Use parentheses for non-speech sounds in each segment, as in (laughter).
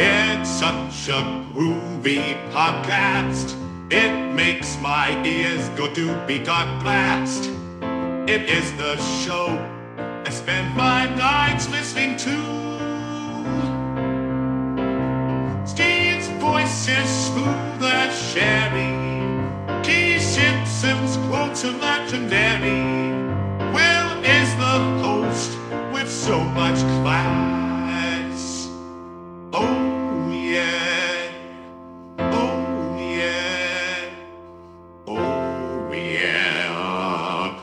It's such a groovy podcast. It makes my ears go to be dark blast. It is the show I spend my nights listening to. Voice is smooth as sherry. Keith Simpson's quotes are legendary. Will is the host with so much class. Oh yeah. Oh yeah. Oh yeah.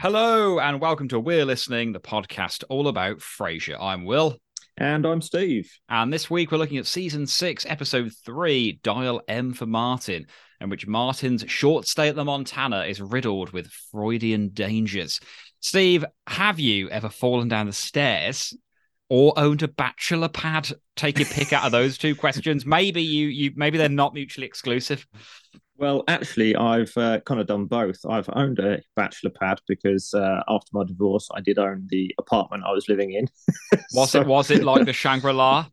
Hello and welcome to We're Listening, the podcast all about Frasier. I'm Will, And I'm Steve. and this week we're looking at season six, episode three, Dial M for Martin, in which Martin's short stay at the Montana is riddled with Freudian dangers. Steve, have you ever fallen down the stairs or owned a bachelor pad? Take your pick out of those two questions. Maybe you you maybe they're not mutually exclusive. Well, actually, I've uh, kind of done both. I've owned a bachelor pad because uh, after my divorce, I did own the apartment I was living in. (laughs) Was So- it was it like the (laughs) Shangri-La?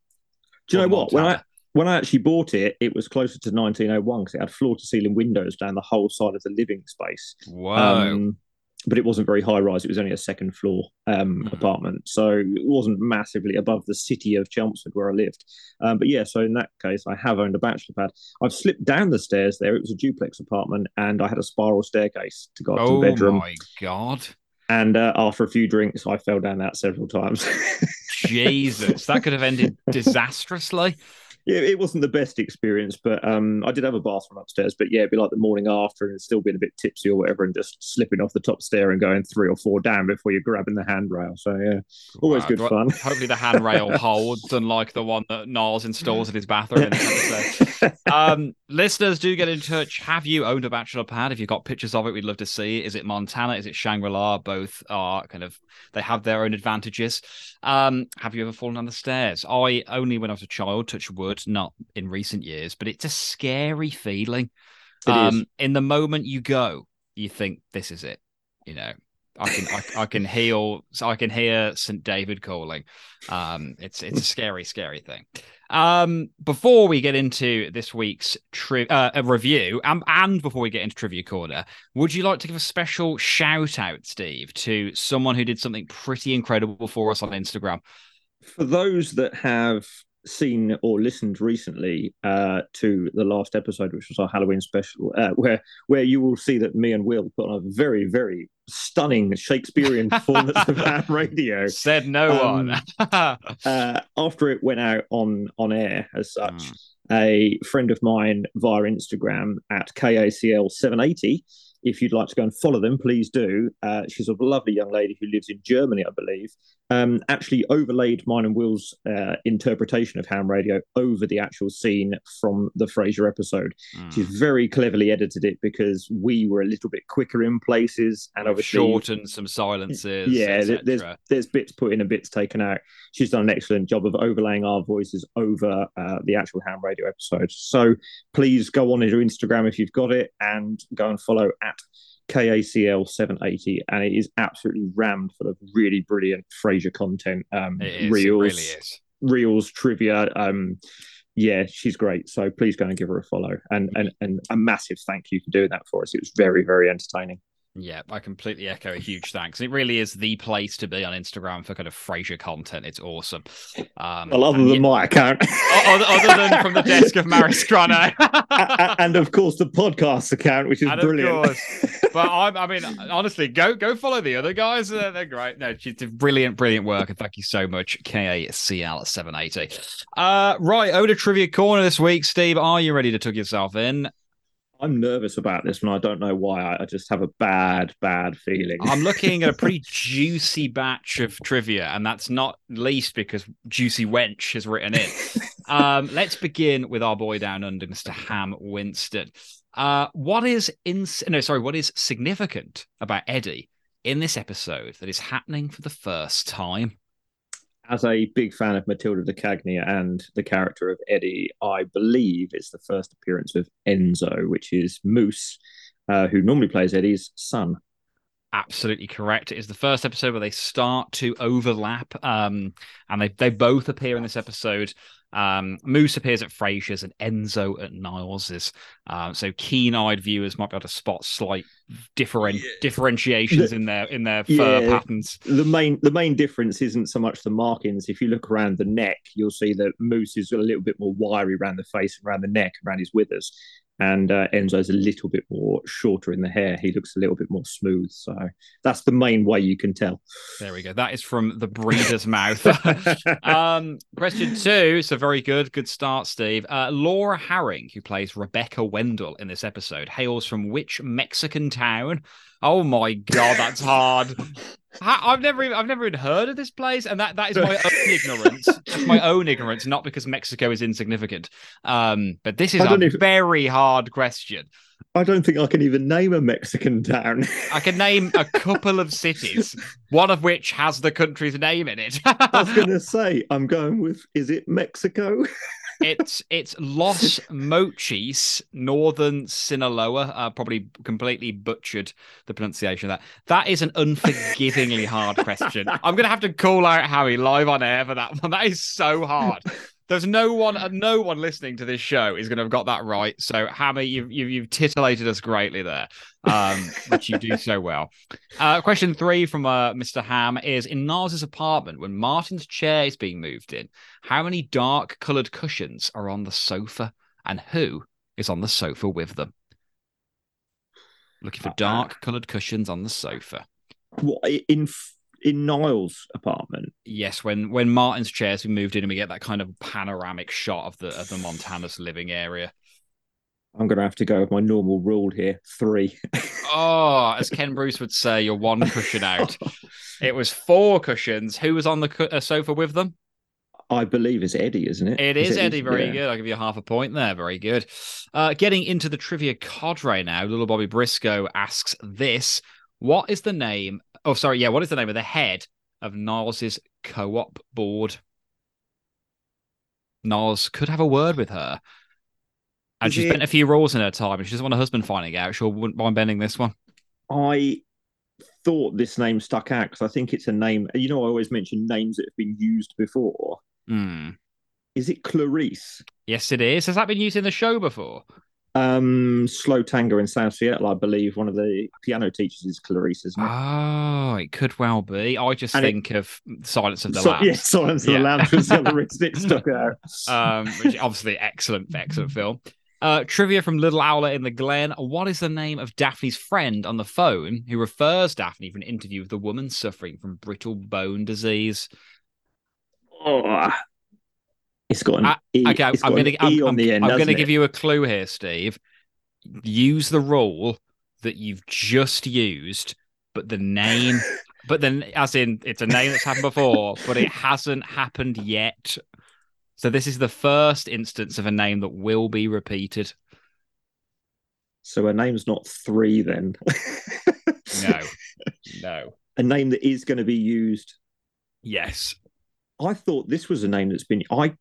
Do you know what? When I when I actually bought it, it was closer to 1901 because it had floor to ceiling windows down the whole side of the living space. Wow. Um, but it wasn't very high rise. It was only a second floor um, Mhm. apartment, so it wasn't massively above the city of Chelmsford where I lived. Um, but yeah, so in that case, I have owned a bachelor pad. I've slipped down the stairs there. It was a duplex apartment, and I had a spiral staircase to go up to oh the bedroom. Oh my god. And uh, after a few drinks, I fell down that several times. (laughs) Jesus, that could have ended disastrously. Yeah, it wasn't the best experience, but um, I did have a bathroom upstairs. But yeah, it'd be like the morning after, and still being a bit tipsy or whatever, and just slipping off the top stair and going three or four down before you're grabbing the handrail. So yeah, always Wow. good fun. (laughs) Hopefully, the handrail (laughs) holds, unlike the one that Niles installs in his bathroom. (laughs) Um, listeners, do get in touch. Have you owned a bachelor pad? If you've got pictures of it, we'd love to see. Is it Montana? Is it Shangri La? Both are kind of they have their own advantages. Um, have you ever fallen down the stairs? I only when I was a child, touch wood, not in recent years, but it's a scary feeling. Um, in the moment you go, you think this is it. You know, I can I, I can hear so I can hear St. David calling. Um, it's it's a scary, scary thing. Um, before we get into this week's tri- uh, review, and and before we get into trivia corner, would you like to give a special shout out, Steve, to someone who did something pretty incredible for us on Instagram? For those that have seen or listened recently uh, to the last episode, which was our Halloween special, uh, where where you will see that me and Will put on a very very stunning Shakespearean (laughs) performance of ham radio. Said no Um, one. (laughs) Uh, after it went out on on air as such, Mm. a friend of mine via Instagram at KACL780. If you'd like to go and follow them, please do. Uh, she's a lovely young lady who lives in Germany, I believe. Um, actually overlaid mine and Will's uh, interpretation of ham radio over the actual scene from the Frasier episode. Mm. She's very cleverly edited it because we were a little bit quicker in places, and obviously shortened some silences. yeah, there's there's bits put in and bits taken out. She's done an excellent job of overlaying our voices over uh, the actual ham radio episode. So please go on into Instagram if you've got it and go and follow at KACL780. And it is absolutely rammed full of really brilliant Frasier content. Um, It is. reels, It really is. reels, trivia. Um, yeah, she's great. So please go and give her a follow and, and and a massive thank you for doing that for us. It was very very entertaining. Yeah, I completely echo a huge thanks. It really is the place to be on Instagram for kind of Frasier content. It's awesome. Um, Well, other than yeah- my account, other, other than from the desk of Maris (laughs) Grano. And of course the podcast account, which is And of brilliant. course. (laughs) but I'm, I mean, honestly, go go follow the other guys. Uh, they're great. No, she did brilliant, brilliant work, and thank you so much, KACL seven eighty. Uh, right, to trivia corner this week. Steve, are you ready to tuck yourself in? I'm nervous about this one. I don't know why. I, just have a bad, bad feeling. I'm looking at a pretty (laughs) juicy batch of trivia, and that's not least because Juicy Wench has written it. um, (laughs) let's begin with our boy down under, Mr. Ham Winston. Uh, what is in no, sorry, what is significant about Eddie in this episode that is happening for the first time? As a big fan of Matilda de Cagny and the character of Eddie, I believe it's the first appearance of Enzo, which is Moose, uh, who normally plays Eddie's son. Absolutely correct. It is the first episode where they start to overlap, um, and they they both appear in this episode. Um, Moose appears at Frasier's and Enzo at Niles's. Uh, so keen-eyed viewers might be able to spot slight different Yeah. differentiations The- in their in their fur Yeah. patterns. The main the main difference isn't so much the markings. If you look around the neck, you'll see that Moose is a little bit more wiry around the face, around the neck, around his withers, and uh, Enzo's a little bit more shorter in the hair. He looks a little bit more smooth. So that's the main way you can tell. There we go. That is from the breeder's mouth. (laughs) um, question two. So very good. Good start, Steve. Uh, Laura Harring, who plays Rebecca Wendell in this episode, hails from which Mexican town? Oh my god, that's hard. (laughs) I've never, even, I've never even heard of this place, and that that is my (laughs) own ignorance. That's my own ignorance, not because Mexico is insignificant. Um, but this is a even- very hard question. I don't think I can even name a Mexican town. I can name a couple of cities, one of which has the country's name in it. I was going (laughs) to say, I'm going with, is it Mexico? It's it's Los Mochis, Northern Sinaloa. Probably completely butchered the pronunciation of that. That is an unforgivingly hard question. (laughs) I'm gonna have to call out Howie live on air for that one. That is so hard. There's no one, uh, no one listening to this show is going to have got that right. So, Hammy, you've you've, you've titillated us greatly there, um, which you do (laughs) so well. Uh, question three from uh, Mr. Ham is: In Nas's apartment, when Martin's chair is being moved in, how many dark coloured cushions are on the sofa, and who is on the sofa with them? Looking for Uh, dark coloured cushions on the sofa. What, in in Niles' apartment? Yes, when when Martin's chairs we moved in, and we get that kind of panoramic shot of the of the Montana's living area. I'm going to have to go with my normal rule here. Three. (laughs) Oh, as Ken Bruce would say, you're one cushion out. (laughs) It was four cushions. Who was on the cu- uh, sofa with them? I believe it's Eddie, isn't it? It is Eddie. Very Yeah. good. I'll give you half a point there. Very good. Uh, getting into the trivia cadre now, little Bobby Briscoe asks this What is the name? Oh, sorry. Yeah. What is the name of the head of Niles's co op board? Niles could have a word with her. And Is she's it- bent a few rules in her time, and she doesn't want her husband finding out. She wouldn't mind bending this one. I thought this name stuck out because I think it's a name. You know, I always mention names that have been used before. Hmm. Is it Clarice? Yes, it is. Has that been used in the show before? Um, Slow Tango in South Seattle, I believe one of the piano teachers is Clarice, isn't it? Oh, it could well be. I just And it- think of Silence of the So- Lambs. yeah, Silence of the Lambs was the other (laughs) it stuck out. um, which obviously excellent, excellent film. Uh, trivia from Little Owler in the Glen. What is the name of Daphne's friend on the phone who refers Daphne for an interview with the woman suffering from brittle bone disease? Oh, it's got an E, Okay, I'm gonna, an I'm, E on I'm, the end. I'm gonna give you a clue here, Steve. Use the rule that you've just used, but the name, (laughs) but then, as in, it's a name that's happened before, but it hasn't happened yet. So this is the first instance of a name that will be repeated. So her name's not three then. No, (laughs) no. a name that is going to be used. Yes, I thought this was a name that's been. I.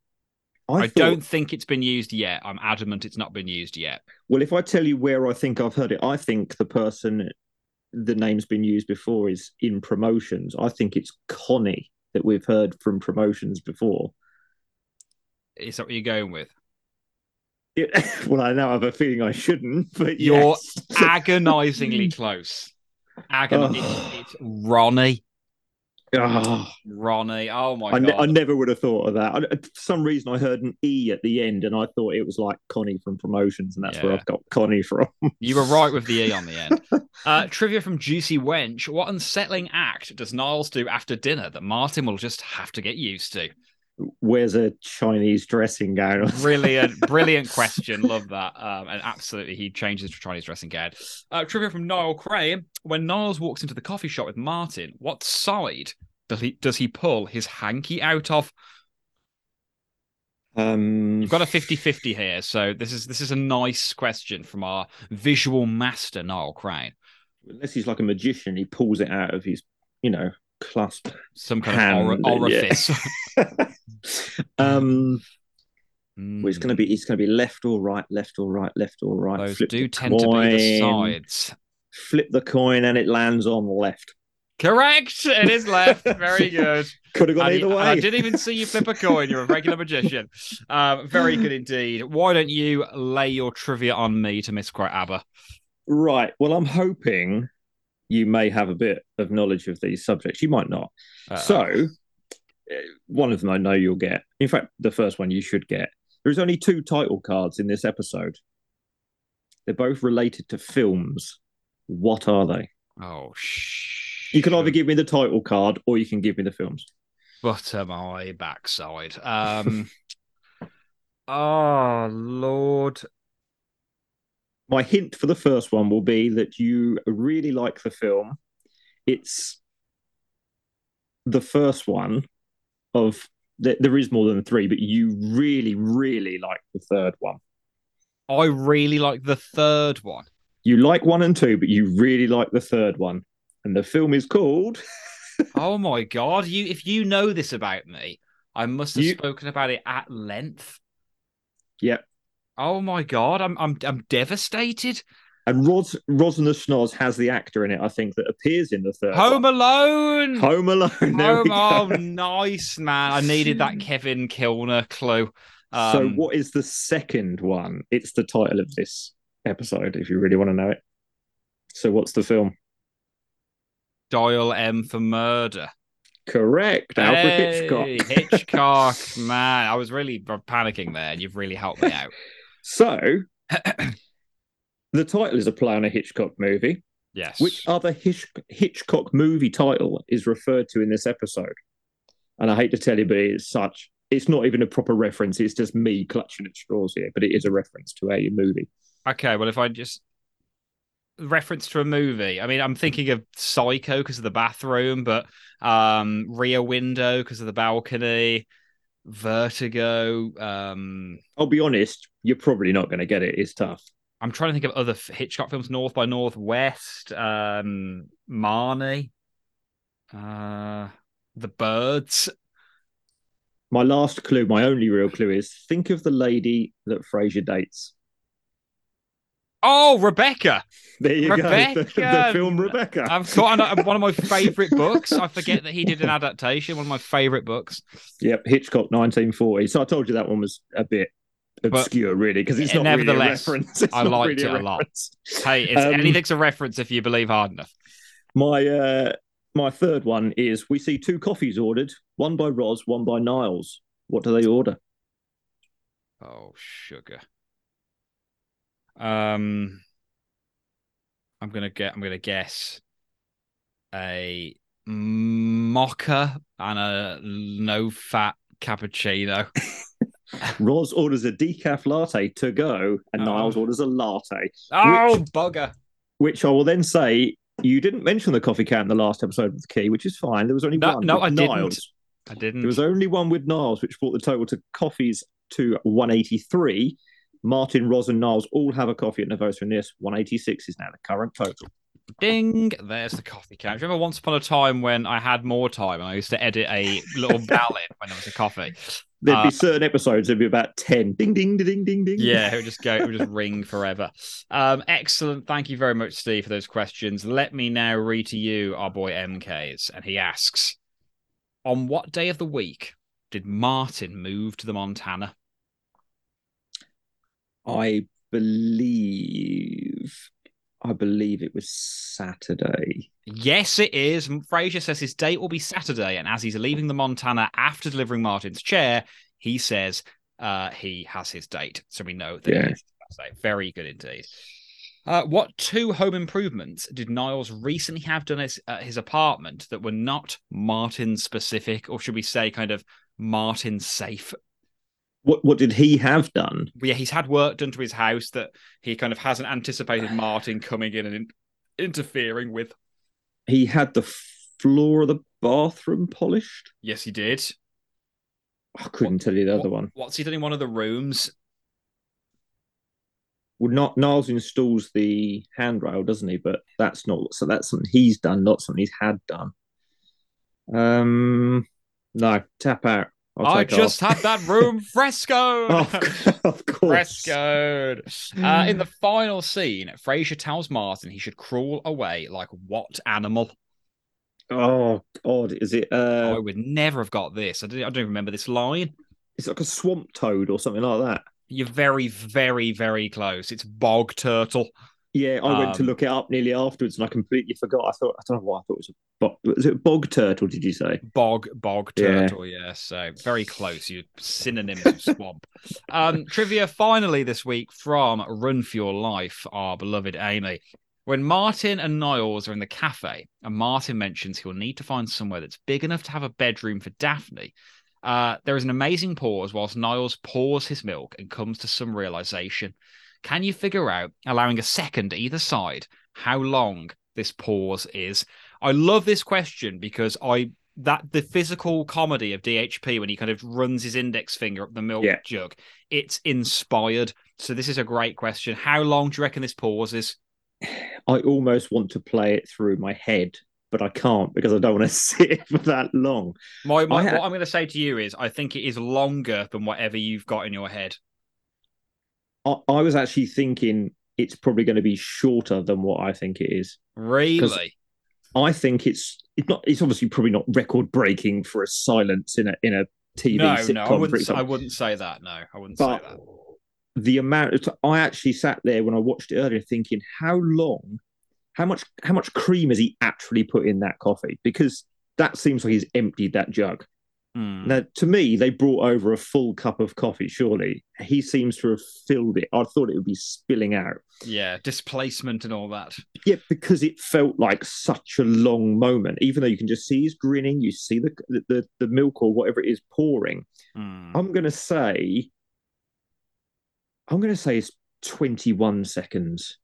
I, I, thought, don't think it's been used yet. I'm adamant it's not been used yet. Well, if I tell you where I think I've heard it, I think the person the name's been used before is in promotions. I think it's Connie that we've heard from promotions before. Is that what you're going with? It, (laughs) well, I now have a feeling I shouldn't, but You're yes. (laughs) agonizingly close. Agon- Oh. it's, it's Ronnie. Oh, Ronnie. Oh my I, god. ne- I never would have thought of that. I, for some reason, I heard an E at the end, and I thought it was like Connie from promotions, and that's where I've got Connie from. (laughs) You were right with the E on the end. (laughs) Uh, trivia from Juicy Wench. What unsettling act does Niles do after dinner that Martin will just have to get used to? Wears a Chinese dressing gown. Brilliant, (laughs) brilliant question. Love that. Um, and absolutely, he changes to Chinese dressing gown. Uh, trivia from Niall Crane. When Niles walks into the coffee shop with Martin, what side does he does he pull his hanky out of? Um, You've got a 50-50 here, so this is this is a nice question from our visual master, Niall Crane. unless he's like a magician, he pulls it out of his, you know, clasp Some kind Hand, of or- yeah. orifice. (laughs) um Mm. well, it's gonna be it's gonna be left or right left or right left or right Those Flip do tend to be the sides. flip the coin and it lands on left Correct. It is left. Very (laughs) good. could have gone And either way I didn't even see you flip a coin. You're a regular (laughs) magician. Um, very good indeed. Why don't you lay your trivia on me to misquote ABBA? right well i'm hoping you may have a bit of knowledge of these subjects you might not Uh, So, uh, one of them I know you'll get. In fact, the first one you should get. There's only two title cards in this episode. They're both related to films. What are they? oh, sh- You can either give me the title card or you can give me the films. What am I backside. Um, oh (laughs) Lord, My hint for the first one will be that you really like the film. It's the first one of there there is more than three, but you really, really like the third one. I really like the third one. You like one and two, but you really like the third one. And the film is called (laughs) Oh my god! You, if you know this about me, I must have You- spoken about it at length. Yep. Oh my god! I'm, I'm, I'm devastated. And Ros Ros and the Schnoz has the actor in it, I think, that appears in the third Home one. Alone. Home Alone. Home, oh, (laughs) nice man! I needed that Kevin Kilner clue. so, Um, what is the second one? It's the title of this episode, if you really want to know it. So, what's the film? Dial M for murder. Correct. Alfred Hitchcock. Hitchcock, (laughs) man. I was really panicking there, and you've really helped me out. So, the title is a play on a Hitchcock movie. Yes. Which other Hitch- Hitchcock movie title is referred to in this episode? And I hate to tell you, but it's such. It's not even a proper reference. It's just me clutching at straws here, but it is a reference to a movie. Okay, well, if I just reference to a movie, I mean, I'm thinking of Psycho because of the bathroom, but um, Rear Window because of the balcony, Vertigo. Um, I'll be honest, you're probably not going to get it. It's tough. I'm trying to think of other Hitchcock films: North by Northwest, um, Marnie, uh, The Birds. My last clue, my only real clue is think of the lady that Frasier dates. Oh, Rebecca! There you go. (laughs) The, the film Rebecca. I've got one of my favorite books. I forget that he did an adaptation. One of my favorite books. Yep, Hitchcock, 1940. So I told you that one was a bit obscure, really, because it's not really a nevertheless, reference. (laughs) It's I liked really it a lot. Hey, it's Um, anything's a reference if you believe hard enough. My uh, my third one is we see two coffees ordered, one by Roz, one by Niles. What do they order? Oh, sugar. Um, I'm gonna get. I'm gonna guess a mocha and a no fat cappuccino. (laughs) Roz orders a decaf latte to go, and Oh. Niles orders a latte. Oh, bugger! Which I will then say you didn't mention the coffee can in the last episode with the key, which is fine. There was only No, one. no, with I didn't. I didn't. There was only one with Niles, which brought the total to coffees to 183. Martin, Roz, and Niles all have a coffee at Nervosa in this. 186 is now the current total. Ding! There's the coffee you remember once upon a time when I had more time and I used to edit a little (laughs) ballad when there was a coffee? There'd Uh, be certain episodes, there'd be about 10. Ding, ding, ding, ding, ding. Yeah, it would just go, it would just (laughs) ring forever. Um, excellent. Thank you very much, Steve, for those questions. Let me now read to you our boy MK's. And he asks On what day of the week did Martin move to the Montana? I believe, I believe it was Saturday. Yes, it is. Frasier says his date will be Saturday. And as he's leaving the Montana after delivering Martin's chair, he says uh, he has his date. So we know that Yeah. Saturday. Very good indeed. Uh, what two home improvements did Niles recently have done at his apartment that were not Martin specific, or should we say, kind of Martin safe? What what did he have done? Yeah, he's had work done to his house that he kind of hasn't anticipated Martin coming in and in- interfering with. He had the floor of the bathroom polished. Yes, he did. I couldn't tell you the other one. What's he done in one of the rooms? Well, not Niles installs the handrail, doesn't he? But that's not so. That's something he's done, not something he's had done. Um, no, tap out. I'll I just half. had that room (laughs) frescoed. of, of course. Frescoed. Uh, in the final scene, Frasier tells Martin he should crawl away like what animal? Oh God, is it? I Uh, would never have got this. I don't, I don't even remember this line. it's like a swamp toad or something like that. You're very, very, very close. It's bog turtle. Yeah, I went to Um, look it up nearly afterwards, and I completely forgot. I thought I don't know why I thought it was a bog. Was it bog turtle? Did you say? Bog, bog Yeah. turtle. Yeah. So very close. You synonyms of swamp. Um, trivia finally this week from Run for Your Life, our beloved Amy. When Martin and Niles are in the cafe, and Martin mentions he'll need to find somewhere that's big enough to have a bedroom for Daphne, uh, there is an amazing pause whilst Niles pours his milk and comes to some realization. Can you figure out, allowing a second either side, how long this pause is? I love this question because I that the physical comedy of DHP when he kind of runs his index finger up the milk Yeah. jug, it's inspired. So this is a great question. How long do you reckon this pause is? I almost want to play it through my head, but I can't because I don't want to (laughs) sit for that long. My, my what I'm going to say to you is I think it is longer than whatever you've got in your head. I, I was actually thinking it's probably going to be shorter than what I think it is. Really? I think it's it's not. It's obviously probably not record breaking for a silence in a in a TV No, sitcom. no, I wouldn't. I wouldn't say that. No, I wouldn't say that. the amount of I actually sat there when I watched it earlier thinking how long how much how much cream has he actually put in that coffee because that seems like he's emptied that jug Hmm. now to me they brought over a full cup of coffee surely he seems to have filled it i thought it would be spilling out Yeah, displacement and all that. yeah because it felt like such a long moment even though you can just see he's grinning you see the the, the milk or whatever it is pouring Hmm. i'm going to say i'm going to say it's 21 seconds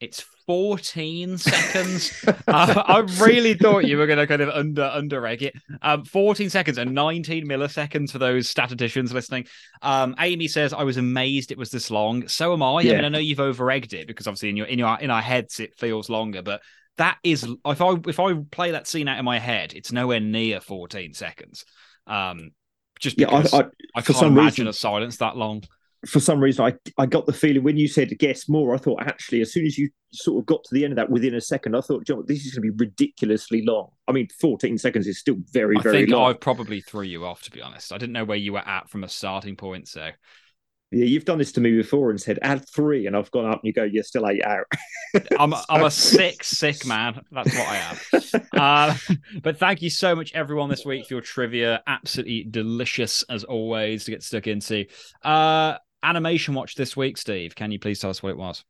It's 14 seconds. (laughs) uh, I really thought you were going to kind of under under egg it. Um, 14 seconds and 19 milliseconds for those statisticians listening. Um, Amy says I was amazed it was this long. So am I. I mean, I know you've over egged it because obviously in your in your in our heads it feels longer, but that is if I if I play that scene out in my head, it's nowhere near 14 seconds. Um, just yeah I, I, I, can't imagine reason- a silence that long. For some reason, I I got the feeling when you said guess more, I thought actually as soon as you sort of got to the end of that within a second, I thought, John, this is going to be ridiculously long. I mean, 14 seconds is still very, I very long. I probably threw you off to be honest. I didn't know where you were at from a starting point, so Yeah, you've done this to me before and said add three, and I've gone up and you go, you're still eight out. I'm (laughs) I'm a (laughs) sick, sick man. That's what I am. (laughs) Uh, but thank you so much, everyone, this week for your trivia. Absolutely delicious as always to get stuck into. Uh, animation watch this week, Steve. Can you please tell us what it was?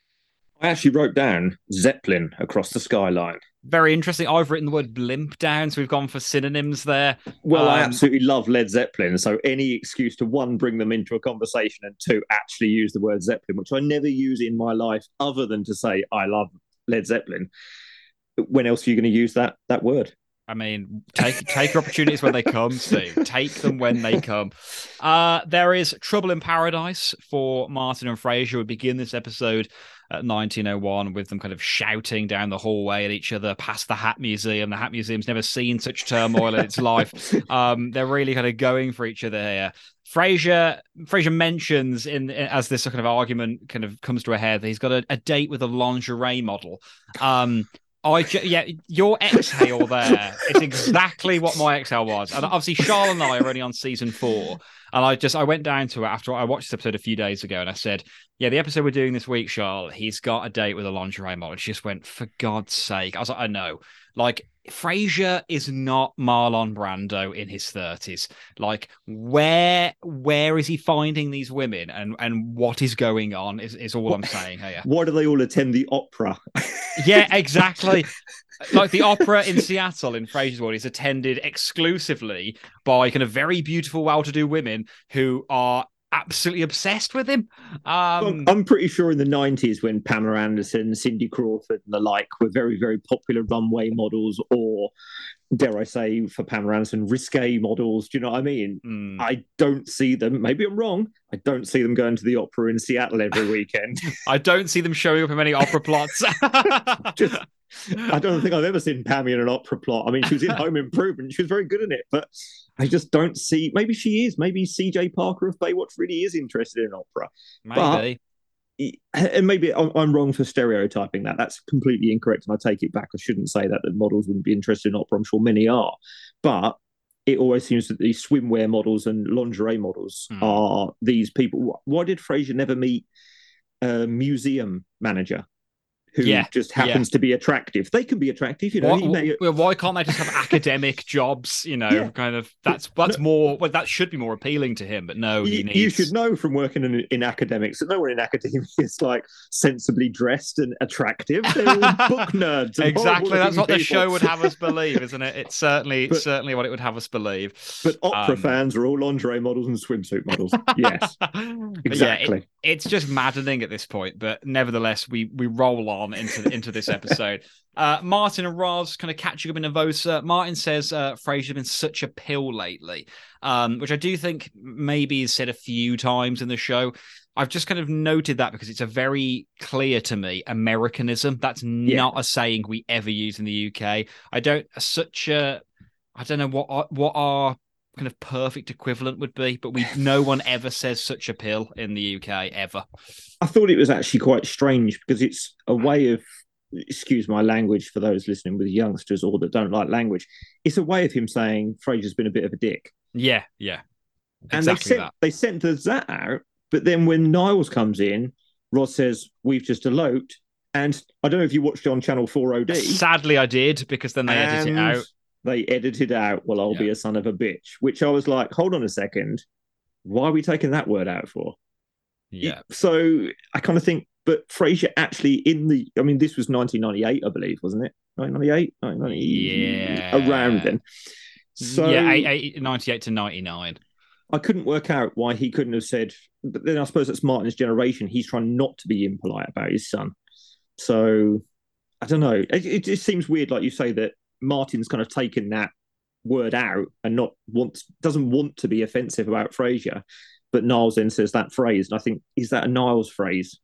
I actually wrote down Zeppelin across the skyline. Very interesting. I've written the word blimp down, so we've gone for synonyms there. Well, I Um, absolutely love Led Zeppelin, so any excuse to one bring them into a conversation and two actually use the word Zeppelin, which I never use in my life other than to say I love Led Zeppelin. When else are you going to use that that word? I mean, take take your opportunities when they come, Steve. Take them when they come. Uh, there is Trouble in Paradise for Martin and Frasier. We begin this episode at 1901 with them kind of shouting down the hallway at each other past the Hat Museum. The Hat Museum's never seen such turmoil in its (laughs) life. Um, they're really kind of going for each other here. Frasier Frasier mentions in as this kind of argument kind of comes to a head that he's got a, a date with a lingerie model. Um, Oh, I ju- yeah, your exhale there is exactly what my exhale was, and obviously Charles and I are only on season four, and I just I went down to it after I watched this episode a few days ago, and I said, yeah, the episode we're doing this week, Charles, he's got a date with a lingerie model. She just went, for God's sake, I was like, I know, like Frasier is not Marlon Brando in his thirties. Like, where where is he finding these women, and and what is going on? Is is all I'm saying here. (laughs) Why do they all attend the opera? Yeah, exactly. (laughs) like the opera in Seattle in Frasier's World is attended exclusively by kind of very beautiful, well-to-do women who are absolutely obsessed with him. Um, I'm, I'm pretty sure in the 90s when Pamela Anderson, Cindy Crawford, and the like were very, very popular runway models, or dare I say, for Pamela Anderson, risque models. Do you know what I mean? mm, I don't see them. Maybe I'm wrong. I don't see them going to the opera in Seattle every (laughs) weekend. I don't see them showing up in many opera plots. (laughs) (laughs) just, I don't think I've ever seen Pammy in an opera plot. I mean, she was in Home Improvement. She was very good in it, but I just don't see. Maybe she is. Maybe CJ Parker of Baywatch really is interested in opera. Maybe. But, and maybe I'm wrong for stereotyping that. That's completely incorrect, and I take it back. I shouldn't say that that models wouldn't be interested in opera. I'm sure many are, but it always seems that these swimwear models and lingerie models Hmm. are these people. Why did Frasier never meet a museum manager who Yeah, just happens to be attractive? They can be attractive, you know. Why, may- well, why can't they just have (laughs) academic jobs? You know, Yeah. kind of. That's that's more. Well, that should be more appealing to him. But no, he you, needs. you should know from working in, in academics that no one in academia (laughs) is like sensibly dressed and attractive. They're all (laughs) book nerds. Exactly, that's what the show would have us believe, isn't it? It's certainly, But- certainly what it would have us believe. But opera Um, fans are all lingerie models and swimsuit models. Yes, yeah, it- exactly. it's just maddening at this point, but nevertheless, we we roll on into into this episode. Uh, Martin and Roz kind of catching up in Nervosa. Martin says uh, Frasier's been such a pill lately, um, which I do think maybe is said a few times in the show. I've just kind of noted that because it's a very clear to me Americanism. That's not a saying we ever use in the UK. I don't such a I don't know what what our kind of perfect equivalent would be, but we no one ever says such a pill in the UK ever. I thought it was actually quite strange because it's a way of excuse my language for those listening with youngsters or that don't like language. It's a way of him saying Frasier's been a bit of a dick. Yeah, yeah. And Exactly they sent that. they sent the that out, but then when Niles comes in, Roz says, We've just eloped. And I don't know if you watched it on Channel 4 OD. Sadly, I did because then they edit it out. They edited out, well, I'll be a son of a bitch, which I was like, hold on a second. Why are we taking that word out for? Yeah, So I kind of think, but Frasier actually in the, I mean, this was 1998, I believe, wasn't it? 1998, 1990, Yeah. around then. So yeah, eight, eight, 98 to ninety nine. I couldn't work out why he couldn't have said. But then I suppose that's Martin's generation. He's trying not to be impolite about his son. So I don't know. It, it just seems weird, like you say, that Martin's kind of taken that word out and not wants doesn't want to be offensive about Frasier, but Niles then says that phrase, and I think is that a Niles phrase?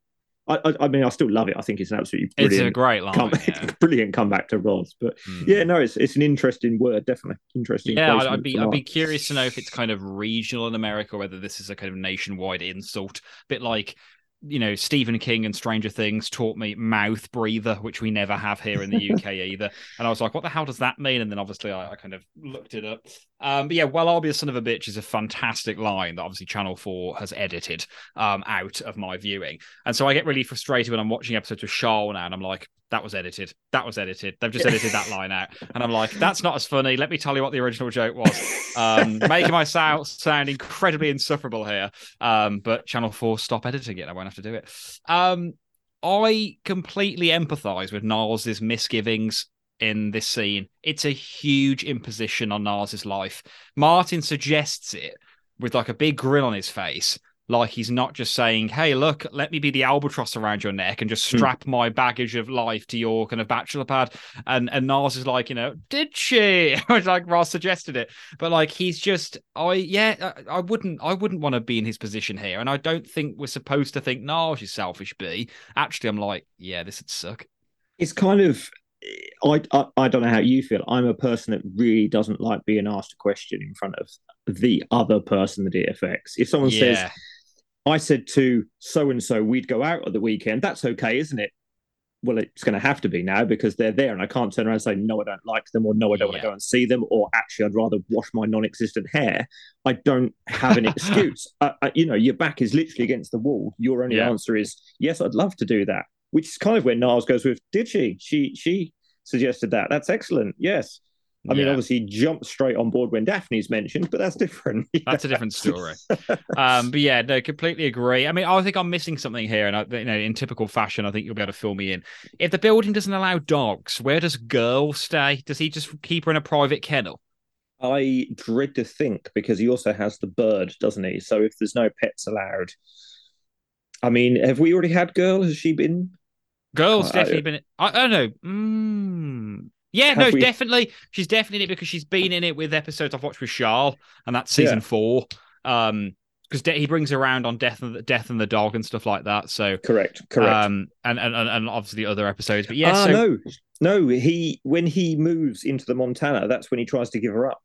I, I, I mean, I still love it. I think it's an absolutely It's a brilliant, great line. come, yeah. (laughs) brilliant comeback to Roz. But Mm. yeah, no, it's it's an interesting word, definitely interesting. Yeah, I'd, I'd be I'd be curious to know if it's kind of regional in America, whether this is a kind of nationwide insult, bit like you know Stephen King and Stranger Things taught me mouth breather, which we never have here in the UK (laughs) either. And I was like, what the hell does that mean? And then obviously I, I kind of looked it up. Um, but yeah, well, I'll be a son of a bitch is a fantastic line that obviously Channel Four has edited um out of my viewing, and so I get really frustrated when I'm watching episodes of Charles now, and I'm like. That was edited. That was edited. They've just edited that line out, and I'm like, "That's not as funny." Let me tell you what the original joke was um, (laughs) making myself sound incredibly insufferable here. Um, but Channel 4 stop editing it. I won't have to do it. Um, I completely empathize with Niles' misgivings in this scene. It's a huge imposition on Niles' life. Martin suggests it with like a big grin on his face. Like he's not just saying, "Hey, look, let me be the albatross around your neck and just Hmm. strap my baggage of life to your kind of bachelor pad." And and Niles is like, you know, did she? (laughs) like Roz suggested it, but like he's just, I yeah, I, I wouldn't, I wouldn't want to be in his position here, and I don't think we're supposed to think Niles is selfish. B. Actually, I'm like, yeah, this would suck. it's kind of I, I I don't know how you feel. I'm a person that really doesn't like being asked a question in front of the other person that it affects. If someone says, yeah, "I said to so and so we'd go out at the weekend," that's okay, isn't it? Well, it's going to have to be now because they're there, and I can't turn around and say, "No, I don't like them," or "No, I don't want to go and see them," or "Actually, I'd rather wash my non-existent hair." I don't have an (laughs) excuse. uh, uh, you know, your back is literally against the wall. Your only Yeah. answer is, "Yes, I'd love to do that." Which is kind of where Niles goes with, "Did she? She she suggested that. That's excellent. Yes." I mean, obviously, he jumped straight on board when Daphne's mentioned, but that's different. (laughs) That's a different story. (laughs) um, but yeah, no, completely agree. I mean, I think I'm missing something here, and I, you know, in typical fashion, I think you'll be able to fill me in. If the building doesn't allow dogs, where does Girl stay? Does he just keep her in a private kennel? I dread to think because he also has the bird, doesn't he? So if there's no pets allowed, I mean, have we already had girl? Has she been? Girl's I- definitely been. I, I don't know. Mm. Yeah, Have no, we- definitely. She's definitely in it because she's been in it with episodes I've watched with Charles, and that's season Yeah. four. Um, because de- he brings her around on Death and the Death and the Dog and stuff like that. So, Correct, correct. um, and and and and obviously other episodes. But yeah, ah, so no, No, he when he moves into the Montana, that's when he tries to give her up.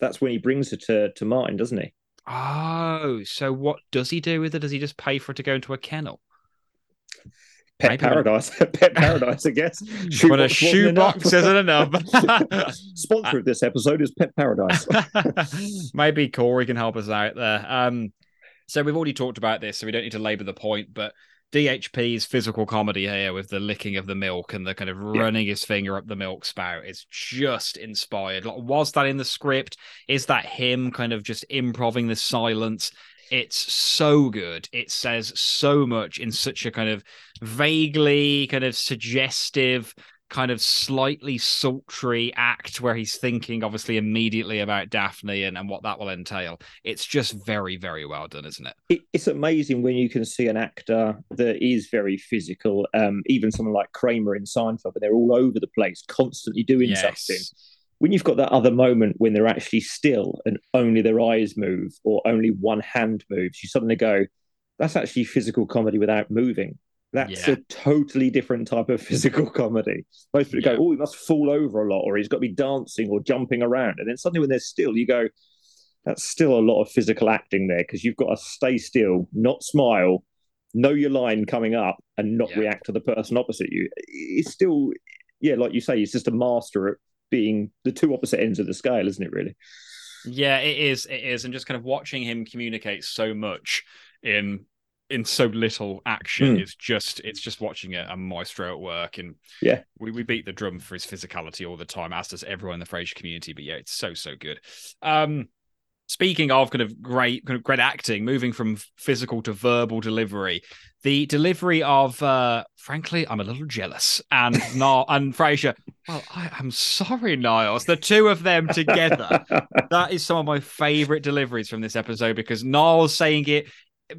That's when he brings her to to Martin, doesn't he? Oh, so what does he do with her? Does he just pay for her to go into a kennel? Pet Maybe paradise, (laughs) pet paradise, I guess. (laughs) When a Shoebox isn't enough. (laughs) Sponsor of this episode is Pet Paradise. Maybe Corey can help us out there. Um, so we've already talked about this, so we don't need to labour the point. But DHP's physical comedy here with the licking of the milk and the kind of Yeah. running his finger up the milk spout is just inspired. Like, was that in the script? Is that him kind of just improving the silence? It's so good. It says so much in such a kind of vaguely kind of suggestive kind of slightly sultry act where he's thinking obviously immediately about Daphne and, and what that will entail. It's just very, very well done, isn't it? it, it's amazing when you can see an actor that is very physical. Um, even someone like Kramer in Seinfeld, but they're all over the place, constantly doing something. When you've got that other moment when they're actually still and only their eyes move or only one hand moves, you suddenly go, "That's actually physical comedy without moving." That's Yeah. a totally different type of (laughs) physical comedy. Most people Yeah. go, "Oh, he must fall over a lot, or he's got to be dancing or jumping around," and then suddenly when they're still, you go, that's still a lot of physical acting there because you've got to stay still, not smile, know your line coming up, and not Yeah. react to the person opposite you. It's still, yeah, like you say, it's just a master at being the two opposite ends of the scale, isn't it? Really? Yeah, it is. It is. And just kind of watching him communicate so much in in so little action Hmm. is just it's just watching a, a maestro at work and Yeah. we, we beat the drum for his physicality all the time as does everyone in the Frasier community but yeah it's so so good um speaking of kind of great kind of great acting moving from physical to verbal delivery the delivery of uh frankly i'm a little jealous and (laughs) no and Frasier well i am sorry niles the two of them together. (laughs) That is some of my favorite deliveries from this episode because Niles saying it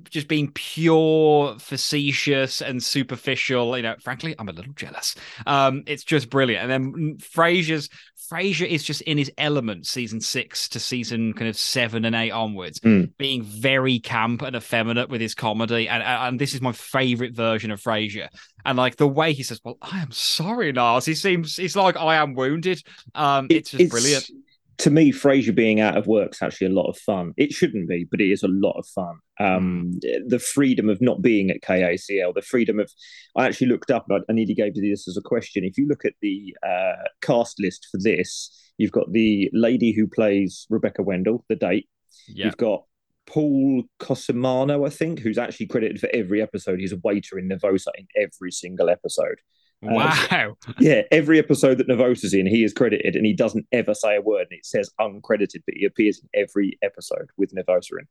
just being pure facetious and superficial you know frankly i'm a little jealous. Um it's just brilliant. And then frasier's frasier is just in his element season six to season kind of seven and eight onwards Mm. being very camp and effeminate with his comedy. And and this is my favorite version of frasier. And like the way he says well i am sorry niles he seems he's like i am wounded. Um it's just brilliant To me, Frasier being out of work's actually a lot of fun. It shouldn't be, but it is a lot of fun. Um, Hmm. The freedom of not being at KACL, the freedom of. I actually looked up, and I nearly gave you this as a question. If you look at the uh, cast list for this, you've got the lady who plays Rebecca Wendell, the date. yeah You've got Paul Cosimano, I think, who's actually credited for every episode. He's a waiter in Nervosa in every single episode. Uh, wow Yeah, every episode that Nervosa's in, he is credited and he doesn't ever say a word and it says uncredited, but he appears in every episode with Nervosa in.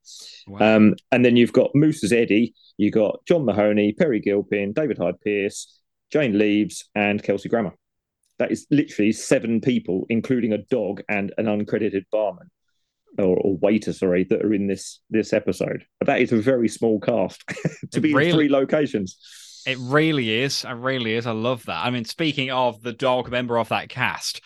Wow. Um, and then you've got Moose's Eddie, you've got John Mahoney, Peri Gilpin, David Hyde Pierce, Jane Leeves, and Kelsey Grammer. That is literally seven people, including a dog and an uncredited barman. Or, or waiter, sorry, that are in this this episode. But that is a very small cast (laughs) to be really- in three locations. It really is. It really is. I love that. I mean, speaking of the dog member of that cast,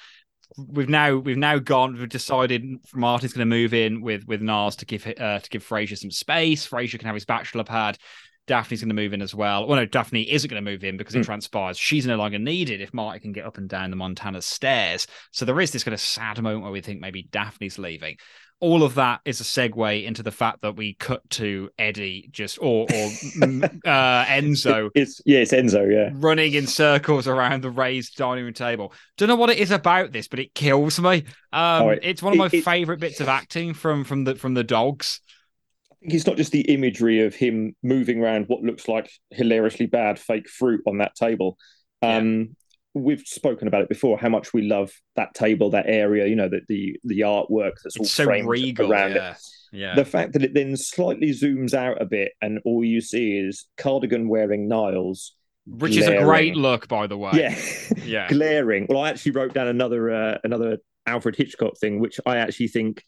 we've now we've now gone. We've decided Martin's going to move in with with Nars to give uh, to give Frasier some space. Frasier can have his bachelor pad. Daphne's going to move in as well. Well, no, Daphne isn't going to move in because it Hmm. transpires she's no longer needed if Marty can get up and down the Montana stairs. So there is this kind of sad moment where we think maybe Daphne's leaving. All of that is a segue into the fact that we cut to Eddie just or or (laughs) uh, Enzo It's yeah, it's Enzo, yeah. running in circles around the raised dining room table. Don't know what it is about this, but it kills me. Um, it- it's one of my it- it- favorite bits of acting from from the from the dogs. I think it's not just the imagery of him moving around what looks like hilariously bad fake fruit on that table. Um, We've spoken about it before. How much we love that table, that area. You know, that the the artwork that's all so framed regal. around it. Yeah, yeah. The fact that it then slightly zooms out a bit, and all you see is cardigan wearing Niles, Which is a great look, by the way. yeah, (laughs) yeah. glaring. Well, I actually wrote down another uh, another Alfred Hitchcock thing, which I actually think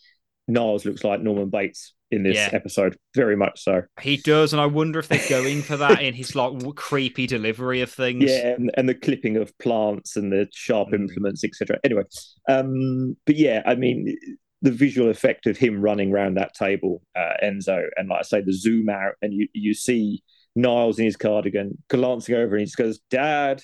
Niles looks like Norman Bates in this Yeah. episode, very much so. He does, and I wonder if they're going for that in his like w- creepy delivery of things. Yeah, and, and the clipping of plants and the sharp Mm. implements, etc. Anyway, um, but yeah, I mean, the visual effect of him running around that table, uh, Enzo, and like I say, the zoom out, and you you see Niles in his cardigan glancing over, and he just goes, "Dad,"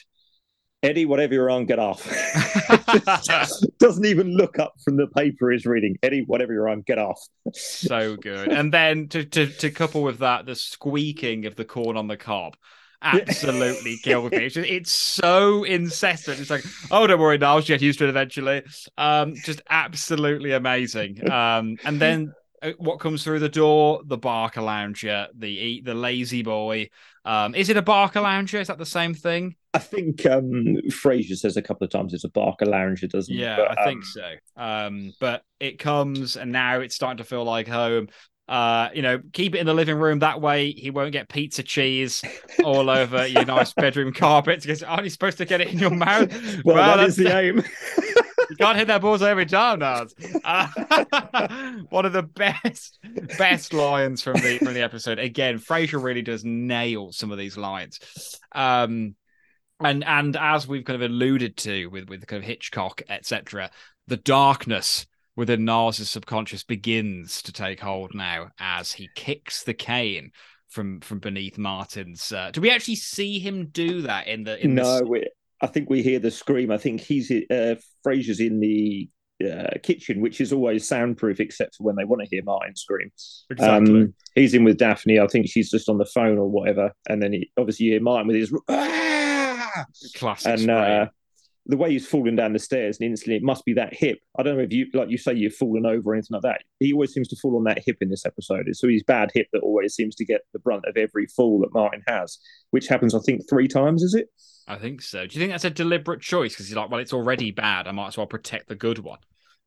Eddie, whatever you're on, get off. (laughs) (laughs) Doesn't even look up from the paper he's reading. Eddie, whatever you're on, get off. so good. And then to, to to couple with that, the squeaking of the corn on the cob absolutely killed me. It's, just, it's, so incessant. It's like, oh, don't worry, Niles, get used to it eventually. Um, just absolutely amazing. Um, and then uh, what comes through the door? The Barcalounger, the the lazy boy. Um, is it a Barcalounger? Is that the same thing? I think um, Frasier says a couple of times it's a Barker Barcalounger, doesn't yeah? Yeah, I think um, so. Um, but it comes, and now it's starting to feel like home. Uh, you know, keep it in the living room. That way, he won't get pizza cheese all over your nice (laughs) bedroom carpet. Because aren't you supposed to get it in your mouth? well, (laughs) well that is the aim. (laughs) you can't hit that balls every time, Niles. Uh, one of the best, best lines from the from the episode. Again, Frasier really does nail some of these lines. Um, and and as we've kind of alluded to with with kind of Hitchcock, etc., the darkness within Niles' subconscious begins to take hold now as he kicks the cane from from beneath Martin's. Uh, do we actually see him do that in the? In no, the... We, I think we hear the scream. I think he's uh, Frasier's in the uh, kitchen, which is always soundproof except for when they want to hear Martin scream. Exactly. Um, he's in with Daphne. I think she's just on the phone or whatever, and then he, obviously you hear Martin with his ah! Classic and uh, the way he's falling down the stairs and instantly it must be that hip. I don't know if you like you say you've fallen over or anything like that. He always seems to fall on that hip in this episode. It's so his bad hip that always seems to get the brunt of every fall that Martin has, which happens I think three times. Is it? I think so. Do you think that's a deliberate choice? Because he's like, well, it's already bad. I might as well protect the good one.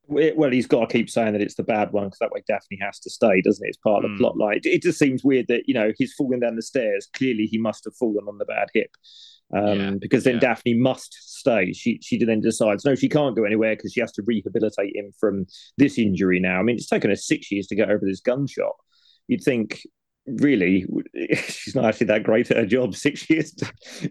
Well, he's got to keep saying that it's the bad one because that way Daphne has to stay, doesn't it? It's part of the mm. plot line. It just seems weird that you know he's falling down the stairs. Clearly, he must have fallen on the bad hip um, yeah. because then yeah. Daphne must stay. She she then decides no, she can't go anywhere because she has to rehabilitate him from this injury. Now, I mean, it's taken her six years to get over this gunshot. You'd think, really, (laughs) she's not actually that great at her job. (laughs) Six years,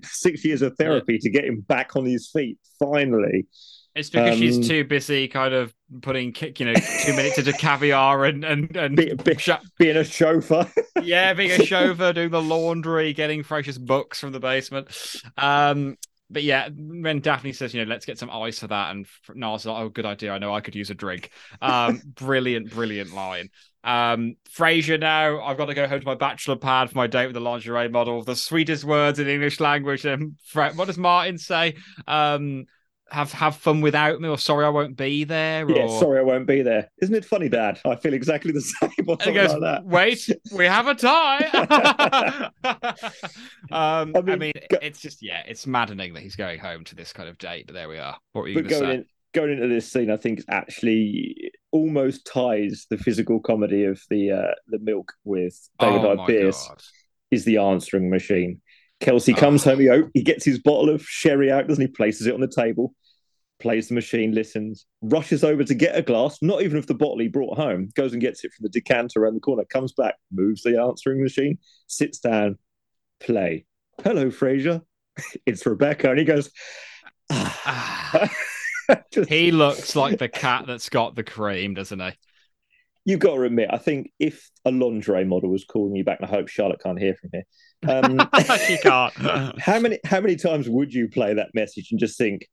six years of therapy yeah. to get him back on his feet. Finally, it's because um, she's too busy kind of putting, you know, two minutes into caviar and and and be, be, being a chauffeur. yeah, being a (laughs) chauffeur, doing the laundry, getting precious books from the basement. Um, but yeah, when Daphne says, you know, let's get some ice for that, and Niles like, oh, good idea. I know I could use a drink. Um, (laughs) brilliant, brilliant line. Um, Frasier now, I've got to go home to my bachelor pad for my date with the lingerie model. The sweetest words in English language. And what does Martin say? Um, have have fun without me, or sorry I won't be there. Or... Yeah, sorry I won't be there. Isn't it funny, Dad? I feel exactly the (laughs) same. Or something goes, like that. Wait, we have a tie. (laughs) (laughs) um, I mean, I mean go... it's just yeah, it's maddening that he's going home to this kind of date. But there we are. What were you going to say? In, going into this scene, I think actually almost ties the physical comedy of the uh, the milk with David oh, Pierce God. is the answering machine. Kelsey comes oh. home, he, he gets his bottle of sherry out, doesn't he? Places it on the table plays the machine, listens, rushes over to get a glass, not even of the bottle he brought home, goes and gets it from the decanter around the corner, comes back, moves the answering machine, sits down, play. Hello, Frasier. (laughs) it's Rebecca. And he goes, ah. (laughs) Just... he looks like the cat that's got the cream, doesn't he? You've got to admit, I think if a lingerie model was calling you back, and I hope Charlotte can't hear from here. Um, (laughs) she can't. (laughs) how many how many times would you play that message and just think,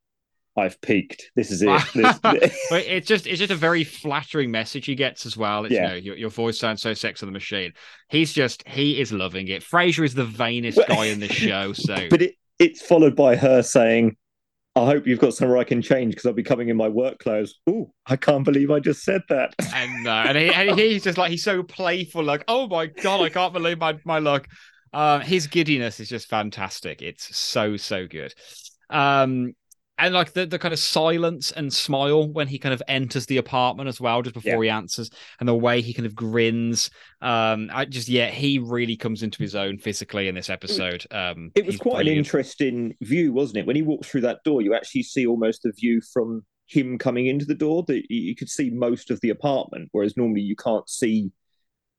I've peaked. This is it. (laughs) This, it's just it's just a very flattering message he gets as well. It's, yeah. you know, your, your voice sounds so sex on the machine. He's just he is loving it. Frasier is the vainest guy in the show. So, but it, it's followed by her saying, "I hope you've got somewhere I can change because I'll be coming in my work clothes." Oh, I can't believe I just said that. (laughs) And and, he, and he's just like he's so playful, like, "Oh my god, I can't believe my my luck." Uh, his giddiness is just fantastic. It's so so good. Um, and like the, the kind of silence and smile when he kind of enters the apartment as well just before yeah. he answers and the way he kind of grins um i just yeah he really comes into his own physically in this episode um it was quite brilliant. an interesting view wasn't it when he walks through that door you actually see almost the view from him coming into the door that you could see most of the apartment whereas normally you can't see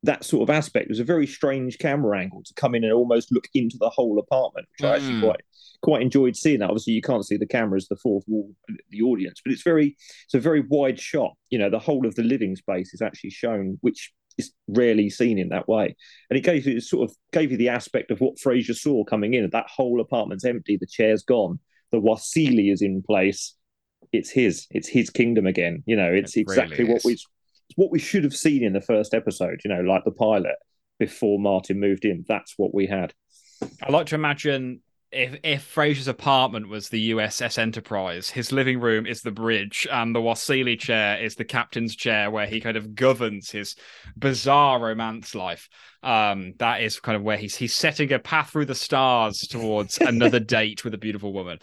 that sort of aspect. It was a very strange camera angle to come in and almost look into the whole apartment, which mm. I actually mm. quite quite enjoyed seeing that. Obviously, you can't see the cameras, the fourth wall, the audience, but it's very it's a very wide shot. You know, the whole of the living space is actually shown, which is rarely seen in that way. And it gave you it sort of gave you the aspect of what Frasier saw coming in. That whole apartment's empty, the chair's gone. the Wassily is in place, it's his. It's his kingdom again. You know, it's It exactly really what is. we what we should have seen in the first episode. You know, like the pilot before Martin moved in. That's what we had. I like to imagine if if Frasier's apartment was the USS Enterprise, his living room is the bridge, and the Wassily chair is the captain's chair, where he kind of governs his bizarre romance life. Um, that is kind of where he's he's setting a path through the stars towards another (laughs) date with a beautiful woman.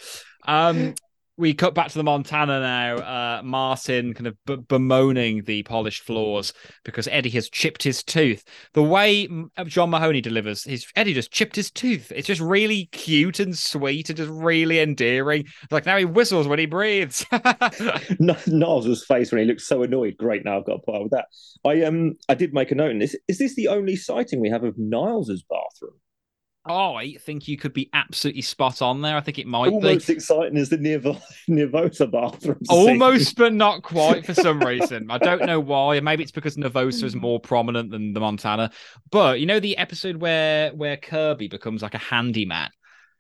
Um, we cut back to the Montana now. Uh, Martin kind of b- bemoaning the polished floors because Eddie has chipped his tooth. The way mm, John Mahoney delivers, his Eddie just chipped his tooth. It's just really cute and sweet and just really endearing. Like now he whistles when he breathes. (laughs) N- Niles' face when he looks so annoyed. Great, now I've got to put up with that. I um I did make a note in this. Is this the only sighting we have of Niles's bathroom? Oh, I think you could be absolutely spot on there. I think it might be. Almost be. exciting as the Nirv- (laughs) Nervosa bathroom. scene. Almost, but (laughs) not quite for some reason. I don't know why. Maybe it's because Nervosa is more prominent than the Montana. But you know the episode where where Kirby becomes like a handyman.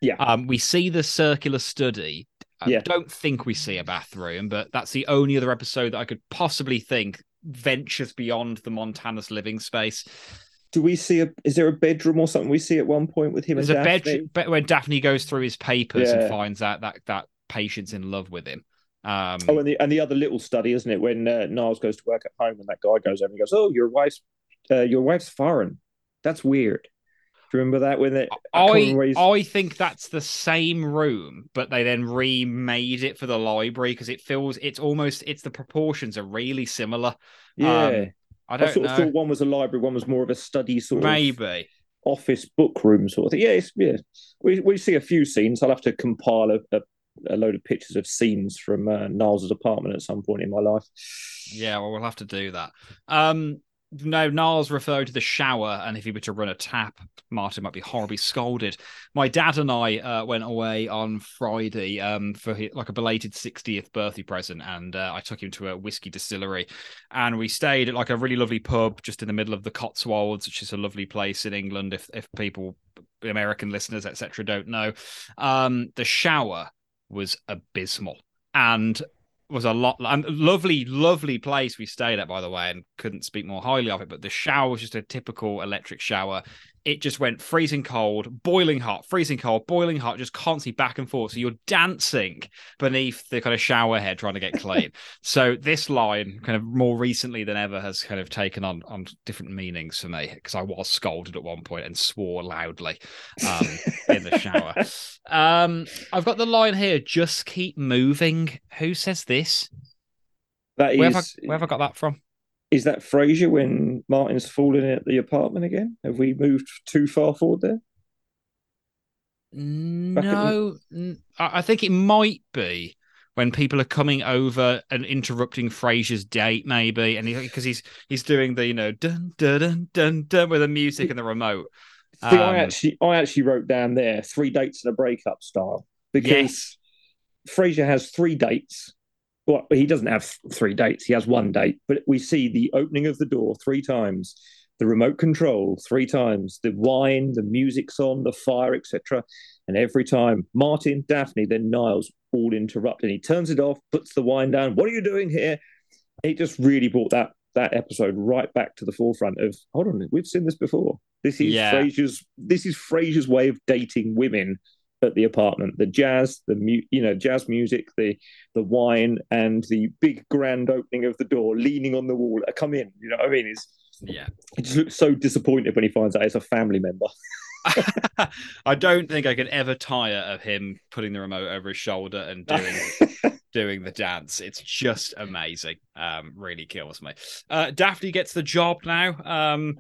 Yeah. Um, we see the circular study. I Yeah. don't think we see a bathroom, but that's the only other episode that I could possibly think ventures beyond the Montana's living space. Do we see a? Is there a bedroom or something we see at one point with him There's a Daphne? bedroom but when Daphne goes through his papers Yeah. and finds out that that patient's in love with him. Um, Oh, and the and the other little study, isn't it? When uh, Niles goes to work at home, and that guy goes over and goes, "Oh, your wife's uh, your wife's foreign. That's weird." Do you remember that when they? can't I he's- I think that's the same room, but they then remade it for the library because it feels it's almost it's the proportions are really similar. yeah, um, I I don't sort know. of thought one was a library, one was more of a study sort of Maybe. office book room sort of thing. Yeah, it's, yeah. We we see a few scenes. I'll have to compile a, a, a load of pictures of scenes from uh, Niles' apartment at some point in my life. Yeah, well, we'll have to do that. Um, no, Niles referred to the shower, and if he were to run a tap, Martin might be horribly scolded. My dad and I uh, went away on Friday um, for like a belated 60th birthday present, and uh, I took him to a whiskey distillery, and we stayed at like a really lovely pub just in the middle of the Cotswolds, which is a lovely place in England. If if people, American listeners, etc., don't know, um, the shower was abysmal, and was a lot and lovely, lovely place we stayed at, by the way, and couldn't speak more highly of it. But the shower was just a typical electric shower. It just went freezing cold, boiling hot, freezing cold, boiling hot, just constantly back and forth. So you're dancing beneath the kind of shower head trying to get clean. (laughs) so this line, kind of more recently than ever, has kind of taken on on different meanings for me because I was scolded at one point and swore loudly um, in the shower. (laughs) Um, I've got the line here: "Just keep moving." Who says this? That Where have, I, where have I got that from? Is that Frasier when Martin's falling at the apartment again? Have we moved too far forward there? No, I I think it might be when people are coming over and interrupting Frasier's date, maybe, and because he's he's doing the you know dun dun dun dun dun with the music and the remote. See, I Um, actually I actually wrote down there three dates and a breakup style because Yes. Frasier has three dates. Well, he doesn't have three dates. He has one date, but we see the opening of the door three times, the remote control three times, the wine, the music's on, the fire, etc. And every time, Martin, Daphne, then Niles all interrupt, and he turns it off, puts the wine down. What are you doing here? It just really brought that that episode right back to the forefront of hold on, we've seen this before. This is Yeah. Frasier's. This is Frasier's way of dating women at the apartment. The jazz, the mu- you know, jazz music, the the wine, and the big grand opening of the door, leaning on the wall. "Uh, Come in. You know what I mean? It's Yeah. he just looks so disappointed when he finds out it's a family member. (laughs) (laughs) I don't think I could ever tire of him putting the remote over his shoulder and doing (laughs) doing the dance. It's just amazing. Um, really kills me. Uh, Daphne gets the job now. Um,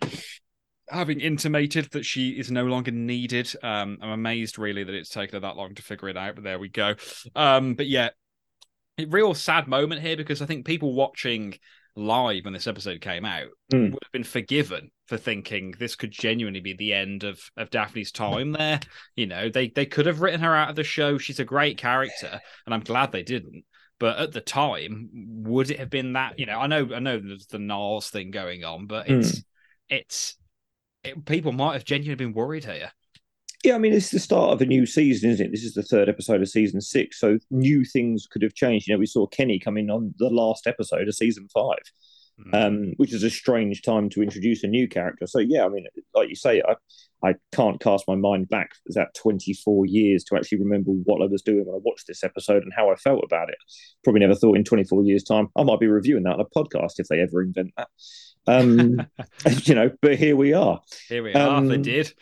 having intimated that she is no longer needed. Um, I'm amazed really that it's taken her that long to figure it out, but there we go. Um, but yeah, a real sad moment here because I think people watching live when this episode came out Mm. would have been forgiven for thinking this could genuinely be the end of of Daphne's time there. You know, they they could have written her out of the show. She's a great character, and I'm glad they didn't. But at the time, would it have been that? You know, I know I know there's the Niles thing going on, but it's it's it, people might have genuinely been worried here. Yeah, I mean, it's the start of a new season, isn't it? This is the third episode of season six, so new things could have changed. You know, we saw Kenny come in on the last episode of season five, Mm. um, which is a strange time to introduce a new character. So, yeah, I mean, like you say, I, I can't cast my mind back that 24 years to actually remember what I was doing when I watched this episode and how I felt about it. Probably never thought in 24 years' time I might be reviewing that on a podcast if they ever invent that. Um, (laughs) (laughs) you know, but here we are. Here we are. Um, they did.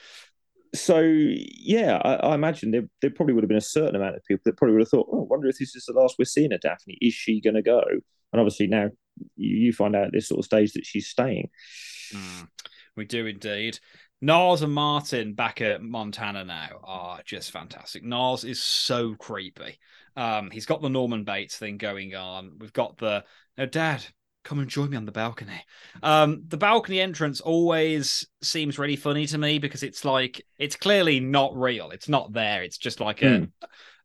so yeah, I, I imagine there, there probably would have been a certain amount of people that probably would have thought, "Oh, I wonder if this is the last we're seeing of Daphne. Is she going to go?" And obviously now you, find out at this sort of stage that she's staying. Mm, we do indeed. Niles and Martin back at Montana now are just fantastic. Niles is so creepy. Um, he's got the Norman Bates thing going on. We've got the no, Dad, come and join me on the balcony. Um, the balcony entrance always seems really funny to me because it's like it's clearly not real. It's not there. It's just like a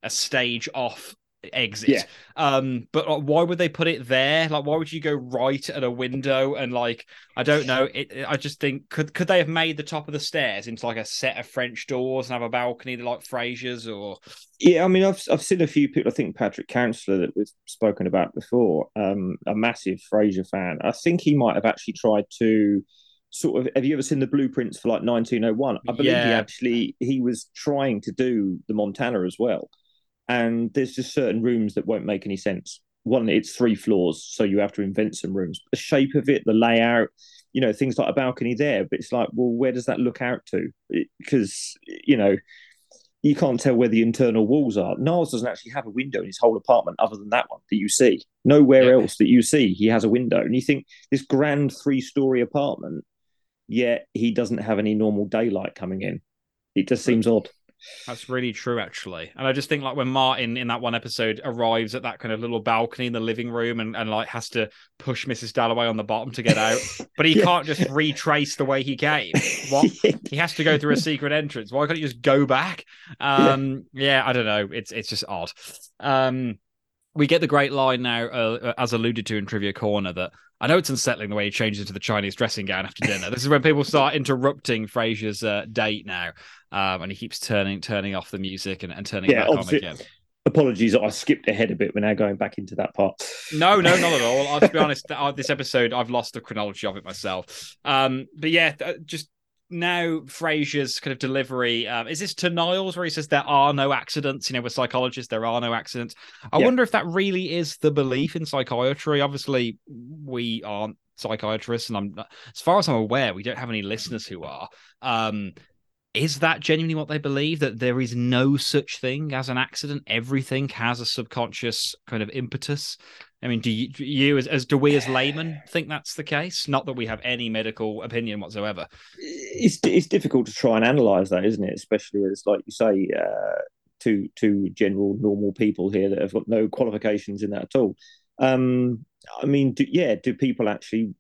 a stage off exit. Yeah. Um, but like, why would they put it there? Like, why would you go right at a window and like I don't know. It, I just think could could they have made the top of the stairs into like a set of French doors and have a balcony like Frasier's or Yeah, I mean, I've I've seen a few people. I think Patrick Counselor that we've spoken about before, um, a massive Frasier fan. I think he might have actually tried to sort of. Have you ever seen the blueprints for like 1901? I believe he actually he was trying to do the Montana as well. And there's just certain rooms that won't make any sense. One, it's three floors, so you have to invent some rooms. The shape of it, the layout, you know, things like a balcony there. But it's like, well, where does that look out to? Because you know you can't tell where the internal walls are. Niles doesn't actually have a window in his whole apartment other than that one that you see. Nowhere Yeah. else that you see he has a window. And you think this grand three story apartment, yet he doesn't have any normal daylight coming in. It just seems odd. That's really true, actually. And I just think like when Martin in that one episode arrives at that kind of little balcony in the living room and, and like has to push Mrs. Dalloway on the bottom to get (laughs) out, but he Yeah. can't just retrace the way he came. (laughs) What? he has to go through a secret entrance. Why can't he just go back? Um, yeah. I don't know. It's it's just odd. Um, we get the great line now, uh, as alluded to in Trivia Corner, that I know it's unsettling the way he changes into the Chinese dressing gown after dinner. this is when people start interrupting Frasier's uh, date now, um, and he keeps turning turning off the music and, and turning Yeah, it back on again. Apologies, I skipped ahead a bit. We're now going back into that part. No, no, not at all. I'll to be honest, uh, this episode I've lost the chronology of it myself. Um, but yeah, just now Frasier's kind of delivery. Um, is this to Niles where he says there are no accidents? You know, we're psychologists, there are no accidents. I Yeah. wonder if that really is the belief in psychiatry. Obviously, we aren't psychiatrists, and I'm as far as I'm aware, we don't have any listeners who are. Um, is that genuinely what they believe that there is no such thing as an accident? Everything has a subconscious kind of impetus. I mean, do you, do you as, as do we as laymen think that's the case? Not that we have any medical opinion whatsoever. it's it's difficult to try and analyze that, isn't it? Especially as, like you say, uh, two two general normal people here that have got no qualifications in that at all. Um, I mean, do, yeah, do people actually?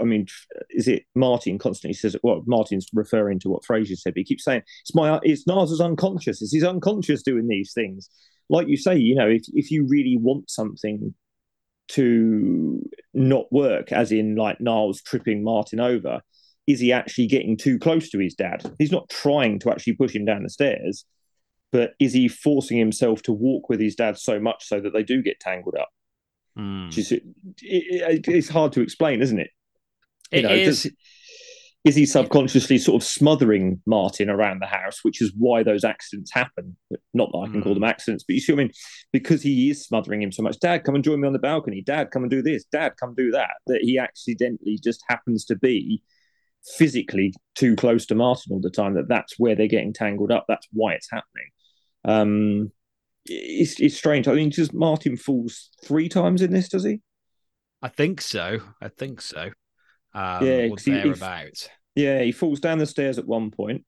I mean, is it Martin constantly says? Well, Martin's referring to what Frasier said, but he keeps saying it's my it's Niles's unconscious. It's his unconscious doing these things. Like you say, you know, if if you really want something to not work, as in like Niles tripping Martin over, is he actually getting too close to his dad? He's not trying to actually push him down the stairs, but is he forcing himself to walk with his dad so much so that they do get tangled up? Hmm. Which is, it, it, it's hard to explain, isn't it? You It know, is. does- is he subconsciously sort of smothering Martin around the house, which is why those accidents happen? Not that I can call Mm. them accidents, but you see what I mean? Because he is smothering him so much. Dad, come and join me on the balcony. Dad, come and do this. Dad, come do that. That he accidentally just happens to be physically too close to Martin all the time. That that's where they're getting tangled up. That's why it's happening. Um, it's it's strange. I mean, does Martin falls three times in this? Does he? I think so. I think so. Um, Yeah, or 'cause he- he- Yeah, he falls down the stairs at one point.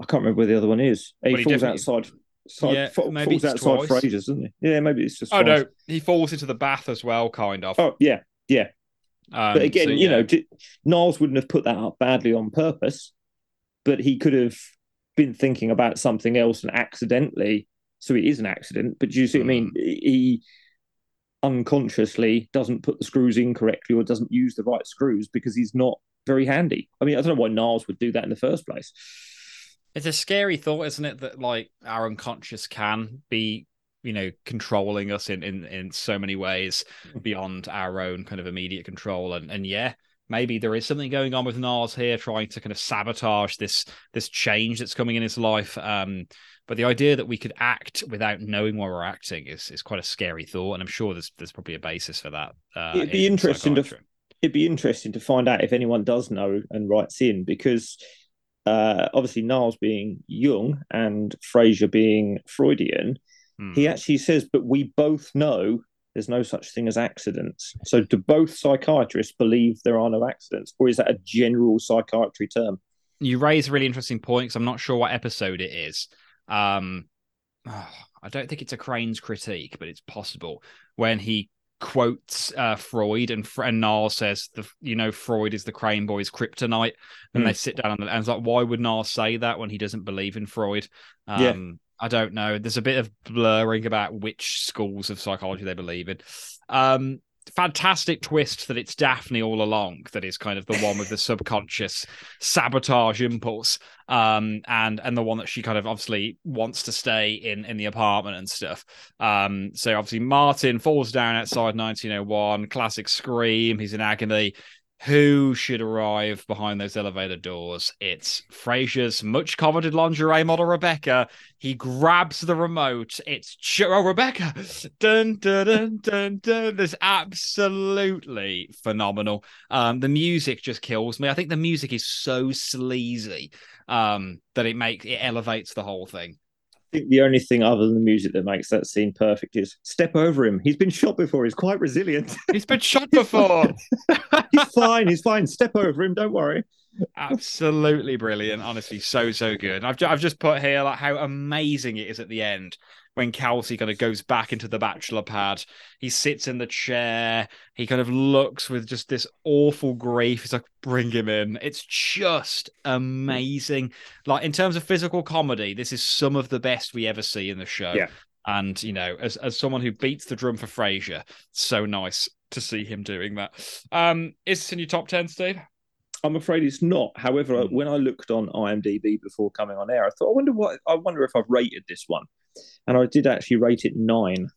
I can't remember where the other one is. He he falls outside. Side, Yeah, fa- maybe falls it's outside twice. Frasier's, doesn't he? Yeah, maybe it's just. Oh twice. no, he falls into the bath as well, kind of. Oh yeah, Um, but again, so, you know, d- Niles wouldn't have put that up badly on purpose, but he could have been thinking about something else and accidentally. So it is an accident, but do you see what I mean? Hmm. He unconsciously doesn't put the screws in correctly or doesn't use the right screws because he's not very handy. I mean, I don't know why Niles would do that in the first place. It's a scary thought, isn't it? That like our unconscious can be, you know, controlling us in in in so many ways beyond our own kind of immediate control. And and yeah, maybe there is something going on with Niles here, trying to kind of sabotage this this change that's coming in his life. Um, but the idea that we could act without knowing why we're acting is is quite a scary thought, and I'm sure there's there's probably a basis for that. Uh, It'd be in interesting to it'd be interesting to find out if anyone does know and writes in because uh, obviously Niles being Jung and Frasier being Freudian, Hmm. he actually says, but we both know there's no such thing as accidents. So do both psychiatrists believe there are no accidents, or is that a general psychiatry term? you raise a really interesting point because I'm not sure what episode it is. Um, I don't think it's a Crane's critique, but it's possible when he quotes uh, Freud and, and Niles says the you know Freud is the Crane boy's kryptonite, and Hmm. they sit down and, and it's like why would Niles say that when he doesn't believe in Freud? Um, Yeah. I don't know. There's a bit of blurring about which schools of psychology they believe in. Um, fantastic twist that it's Daphne all along that is kind of the one with the subconscious (laughs) sabotage impulse um and and the one that she kind of obviously wants to stay in in the apartment and stuff. Um so obviously Martin falls down outside 1901 classic scream he's in agony who should arrive behind those elevator doors? It's Frasier's much coveted lingerie model, Rebecca. He grabs the remote. It's Ch- oh, Rebecca. (laughs) Dun, dun, dun, dun, dun. This absolutely phenomenal. Um, the music just kills me. I think the music is so sleazy um, that it makes it elevates the whole thing. I think the only thing other than the music that makes that scene perfect is step over him. He's been shot before. He's quite resilient. (laughs) He's been shot before. (laughs) he's fine. He's fine. Step over him. Don't worry. Absolutely brilliant. Honestly, so so good. I've ju- I've just put here like how amazing it is at the end when Kelsey kind of goes back into the bachelor pad. He sits in the chair. He kind of looks with just this awful grief. He's like, "Bring him in." It's just amazing. Like in terms of physical comedy, this is some of the best we ever see in the show. Yeah. And you know, as as someone who beats the drum for Frasier, so nice to see him doing that. Um, is this in your top ten, Steve? I'm afraid it's not. However, Hmm. when I looked on IMDb before coming on air, I thought, I wonder what. I wonder if I've rated this one, and I did actually rate it nine,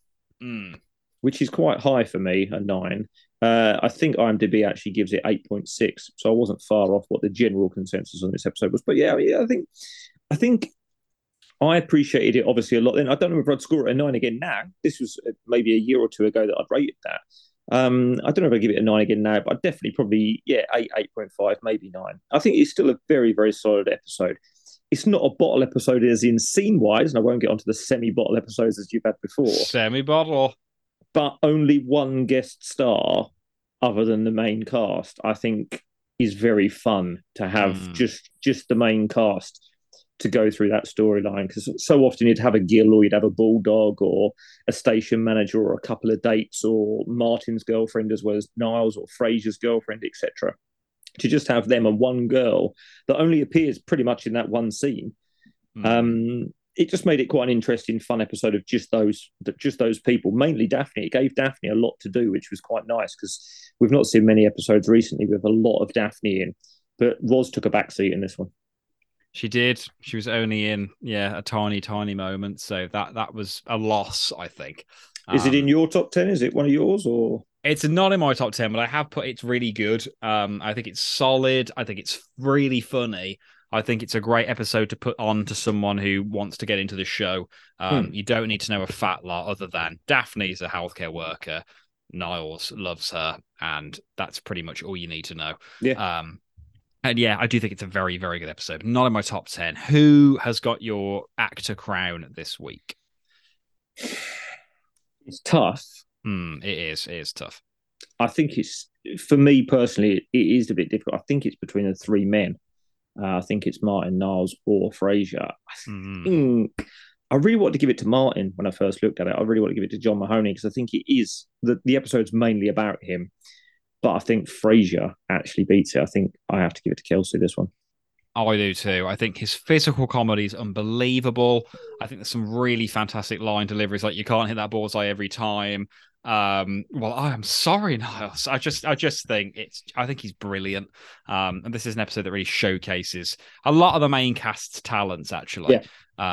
Mm. which is quite high for me. A nine. Uh, I think IMDb actually gives it eight point six, so I wasn't far off what the general consensus on this episode was. But yeah, I think, I think. I appreciated it obviously a lot. Then I don't know if I'd score it a nine again now. This was uh, maybe a year or two ago that I'd rated that. Um, I don't know if I give it a nine again now, but I'd definitely probably yeah eight, eight point five, maybe nine. I think it's still a very, very solid episode. It's not a bottle episode as in scene wise, and I won't get onto the semi bottle episodes as you've had before, Semi bottle. but only one guest star other than the main cast, I think is very fun to have Hmm. just just the main cast to go through that storyline because so often you'd have a Gil or you'd have a bulldog or a station manager or a couple of dates or Martin's girlfriend as well as Niles or Frasier's girlfriend, etc. To just have them and one girl that only appears pretty much in that one scene. Mm. Um, it just made it quite an interesting, fun episode of just those that just those people. Mainly Daphne. It gave Daphne a lot to do, which was quite nice because we've not seen many episodes recently with a lot of Daphne in. But Roz took a backseat in this one. She did. She was only in yeah a tiny tiny moment, so that that was a loss. I think. Is it Um, in your top ten? Is it one of yours or? It's not in my top ten, but I have put it's really good. Um, I think it's solid. I think it's really funny. I think it's a great episode to put on to someone who wants to get into the show. Um, Hmm. You don't need to know a fat lot other than Daphne's a healthcare worker. Niles loves her, and that's pretty much all you need to know. Yeah. Um, and yeah, I do think it's a very, very good episode. Not in my top 10. Who has got your actor crown this week? It's tough. Hmm, it is. It is tough. I think it's for me personally. It is a bit difficult. I think it's between the three men. Uh, I think it's Martin, Niles, or Frasier. Hmm. Mm, I really want to give it to Martin when I first looked at it. I really want to give it to John Mahoney because I think it is the the episode's mainly about him. But I think Frasier actually beats it. I think I have to give it to Kelsey this one. Oh, I do too. I think his physical comedy is unbelievable. I think there's some really fantastic line deliveries, like you can't hit that bullseye every time. Um, well, I am sorry, (laughs) Niles. I just, I just think it's, I think he's brilliant. Um, and this is an episode that really showcases a lot of the main cast's talents. Actually, Yeah.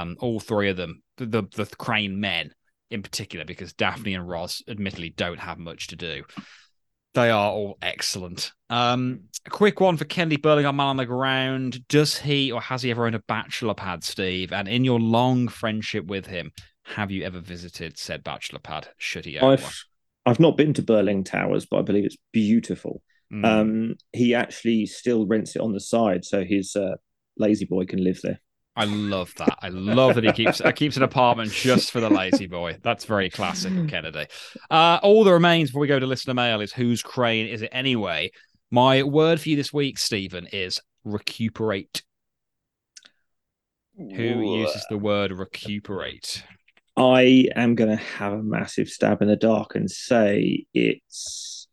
um, all three of them, the, the the Crane men in particular, because Daphne and Roz admittedly don't have much to do. They are all excellent. Um, a quick one for Kennedy Burlingham, man on the ground. Does he or has he ever owned a bachelor pad, Steve? And in your long friendship with him, have you ever visited said bachelor pad? Should he own I've I've not been to Burling Towers, but I believe it's beautiful. Mm. Um, he actually still rents it on the side, so his uh, lazy boy can live there. I love that. I love that he keeps uh, keeps an apartment just for the lazy boy. That's very classic of Kennedy. Uh, all that remains before we go to listener mail is whose crane is it anyway? My word for you this week, Stephen, is recuperate. Who uses the word recuperate? I am going to have a massive stab in the dark and say it's.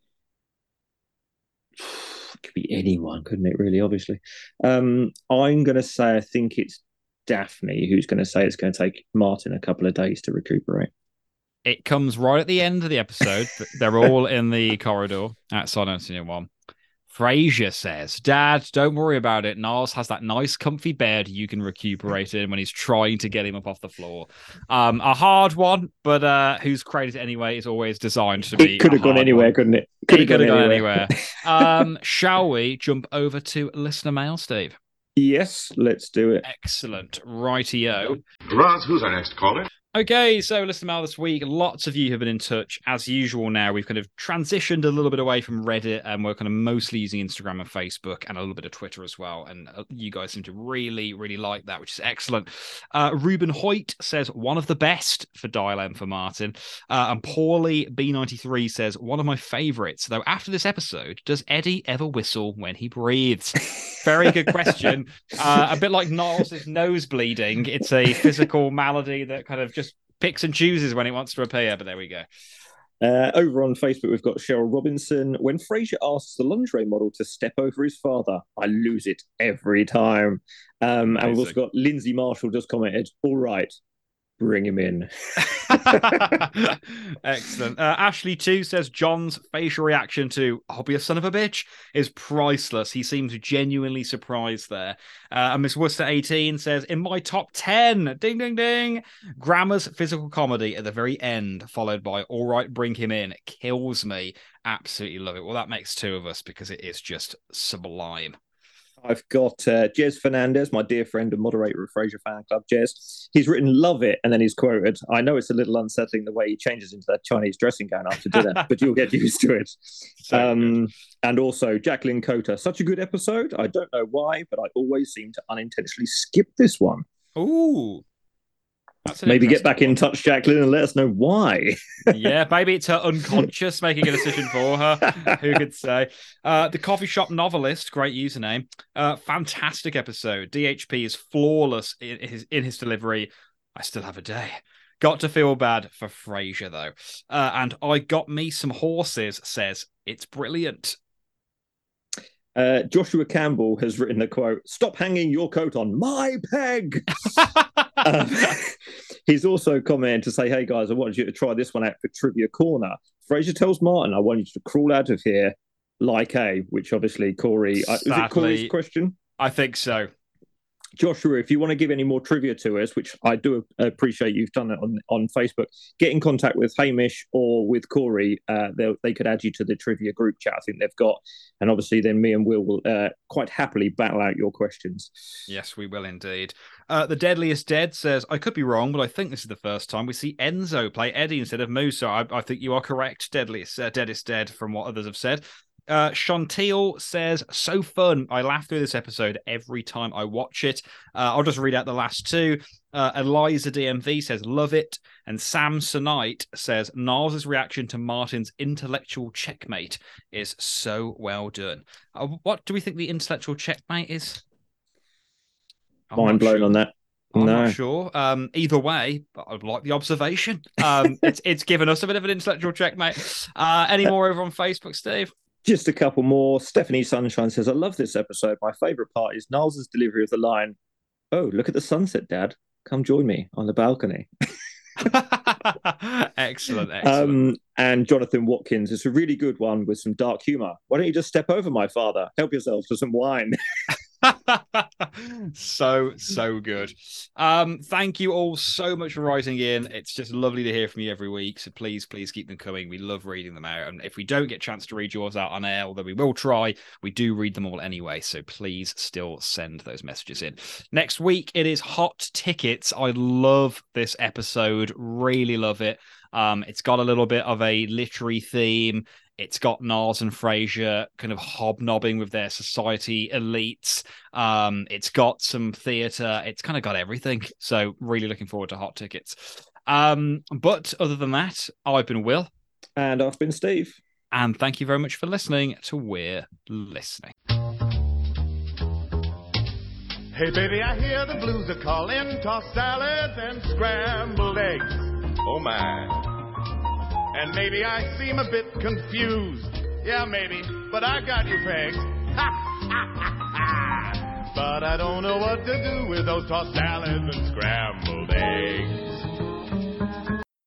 It (sighs) could be anyone, couldn't it? Really, obviously. Um, I'm going to say I think it's Daphne who's going to say it's going to take Martin a couple of days to recuperate. It comes right at the end of the episode. they're all in the corridor at San Antonio 1. Frasier says, Dad, don't worry about it. Niles has that nice, comfy bed you can recuperate in when he's trying to get him up off the floor. Um, a hard one, but uh, whose credit anyway is always designed to be. It could have gone anywhere, one. couldn't it? Could have gone, gone, anywhere. anywhere. (laughs) um, shall we jump over to listener mail, Steve? Yes, let's do it. Excellent. Rightio. Roz, who's our next caller? Okay, so listener mail this week. Lots of you have been in touch. As usual, now we've kind of transitioned a little bit away from Reddit and we're kind of mostly using Instagram and Facebook and a little bit of Twitter as well. And uh, you guys seem to really, really like that, which is excellent. Uh, Ruben Hoyt says one of the best for Dial M for Martin. Uh, and Paulie B93 says one of my favorites. Though after this episode, does Eddie ever whistle when he breathes? Very good question. (laughs) Uh, a bit like Niles' nose bleeding. It's a physical malady that kind of just picks and chooses when it wants to appear. But there we go. Uh, over on Facebook, we've got Cheryl Robinson. When Frasier asks the lingerie model to step over his father, I lose it every time. Um, and we've also got Lindsay Marshall just commented, all right, bring him in. (laughs) Excellent. Uh, Ashley too says John's facial reaction to "I'll be a son of a bitch" is priceless. He seems genuinely surprised there. Uh, and Miss Worcester eighteen says, "In my top ten, ding ding ding, Grammer's physical comedy at the very end, followed by All right, bring him in, kills me. Absolutely love it. Well, that makes two of us because it is just sublime." I've got uh, Jez Fernandez, my dear friend and moderator of Frasier Fan Club, Jez. He's written "Love It" and then he's quoted. I know it's a little unsettling the way he changes into that Chinese dressing gown after dinner, (laughs) but you'll get used to it. So um, and also Jacqueline Cota, such a good episode. I don't know why, but I always seem to unintentionally skip this one. Ooh. Maybe get back in touch, Jacqueline, and let us know why. (laughs) yeah, maybe it's her unconscious making a decision for her. (laughs) Who could say? Uh, the coffee shop novelist, great username. Uh, fantastic episode. DHP is flawless in his in his delivery. I still have a day. Got to feel bad for Frasier though. Uh, and I got me some horses. Says it's brilliant. Uh, Joshua Campbell has written the quote: "Stop hanging your coat on my peg." (laughs) Um, he's also commented to say, "Hey guys, I wanted you to try this one out for Trivia Corner." Frasier tells Martin, "I want you to crawl out of here like a," which obviously Corey. Uh, is it Corey's question? I think so. Joshua, if you want to give any more trivia to us, which I do appreciate you've done it on, on Facebook, get in contact with Hamish or with Corey. Uh, they could add you to the trivia group chat I think they've got. And obviously, then me and Will will uh, quite happily battle out your questions. Yes, we will indeed. Uh, the Deadliest Dead says, I could be wrong, but I think this is the first time we see Enzo play Eddie instead of. So I, I think you are correct. Deadliest, uh, Deadest Dead, from what others have said. Uh, Chantil says, so fun. I laugh through this episode every time I watch it. Uh, I'll just read out the last two. Uh, Eliza DMV says, love it. And Sam Sonite says, Niles' reaction to Martin's intellectual checkmate is so well done. Uh, what do we think the intellectual checkmate is? I'm Mind blown sure. on that. I'm no. not sure. Um, either way, but I'd like the observation. Um, (laughs) it's it's given us a bit of an intellectual checkmate. Uh, any more over on Facebook, Steve? Just a couple more. Stephanie Sunshine says, I love this episode. My favourite part is Niles' delivery of the line, Oh, look at the sunset, Dad. Come join me on the balcony. excellent, (laughs) excellent. Um, and Jonathan Watkins, it's a really good one with some dark humor. Why don't you just step over my father? Help yourself to some wine. (laughs) (laughs) so so good. Um thank you all so much for writing in. It's just lovely to hear from you every week. So please please keep them coming. We love reading them out. And if we don't get a chance to read yours out on air although we will try we do read them all anyway. So please still send those messages in. Next week it is hot tickets. I love this episode. Really love it. Um, it's got a little bit of a literary theme. It's got Niles and Frasier kind of hobnobbing with their society elites. Um, it's got some theatre. It's kind of got everything. So really looking forward to Hot Tickets. Um, but other than that, I've been Will. And I've been Steve. And thank you very much for listening to We're Listening. Hey baby, I hear the blues are calling, tossed salads and scrambled eggs. Oh my. And maybe I seem a bit confused. Yeah, maybe, but I got you pegged. (laughs) but I don't know what to do with those tossed salads and scrambled eggs.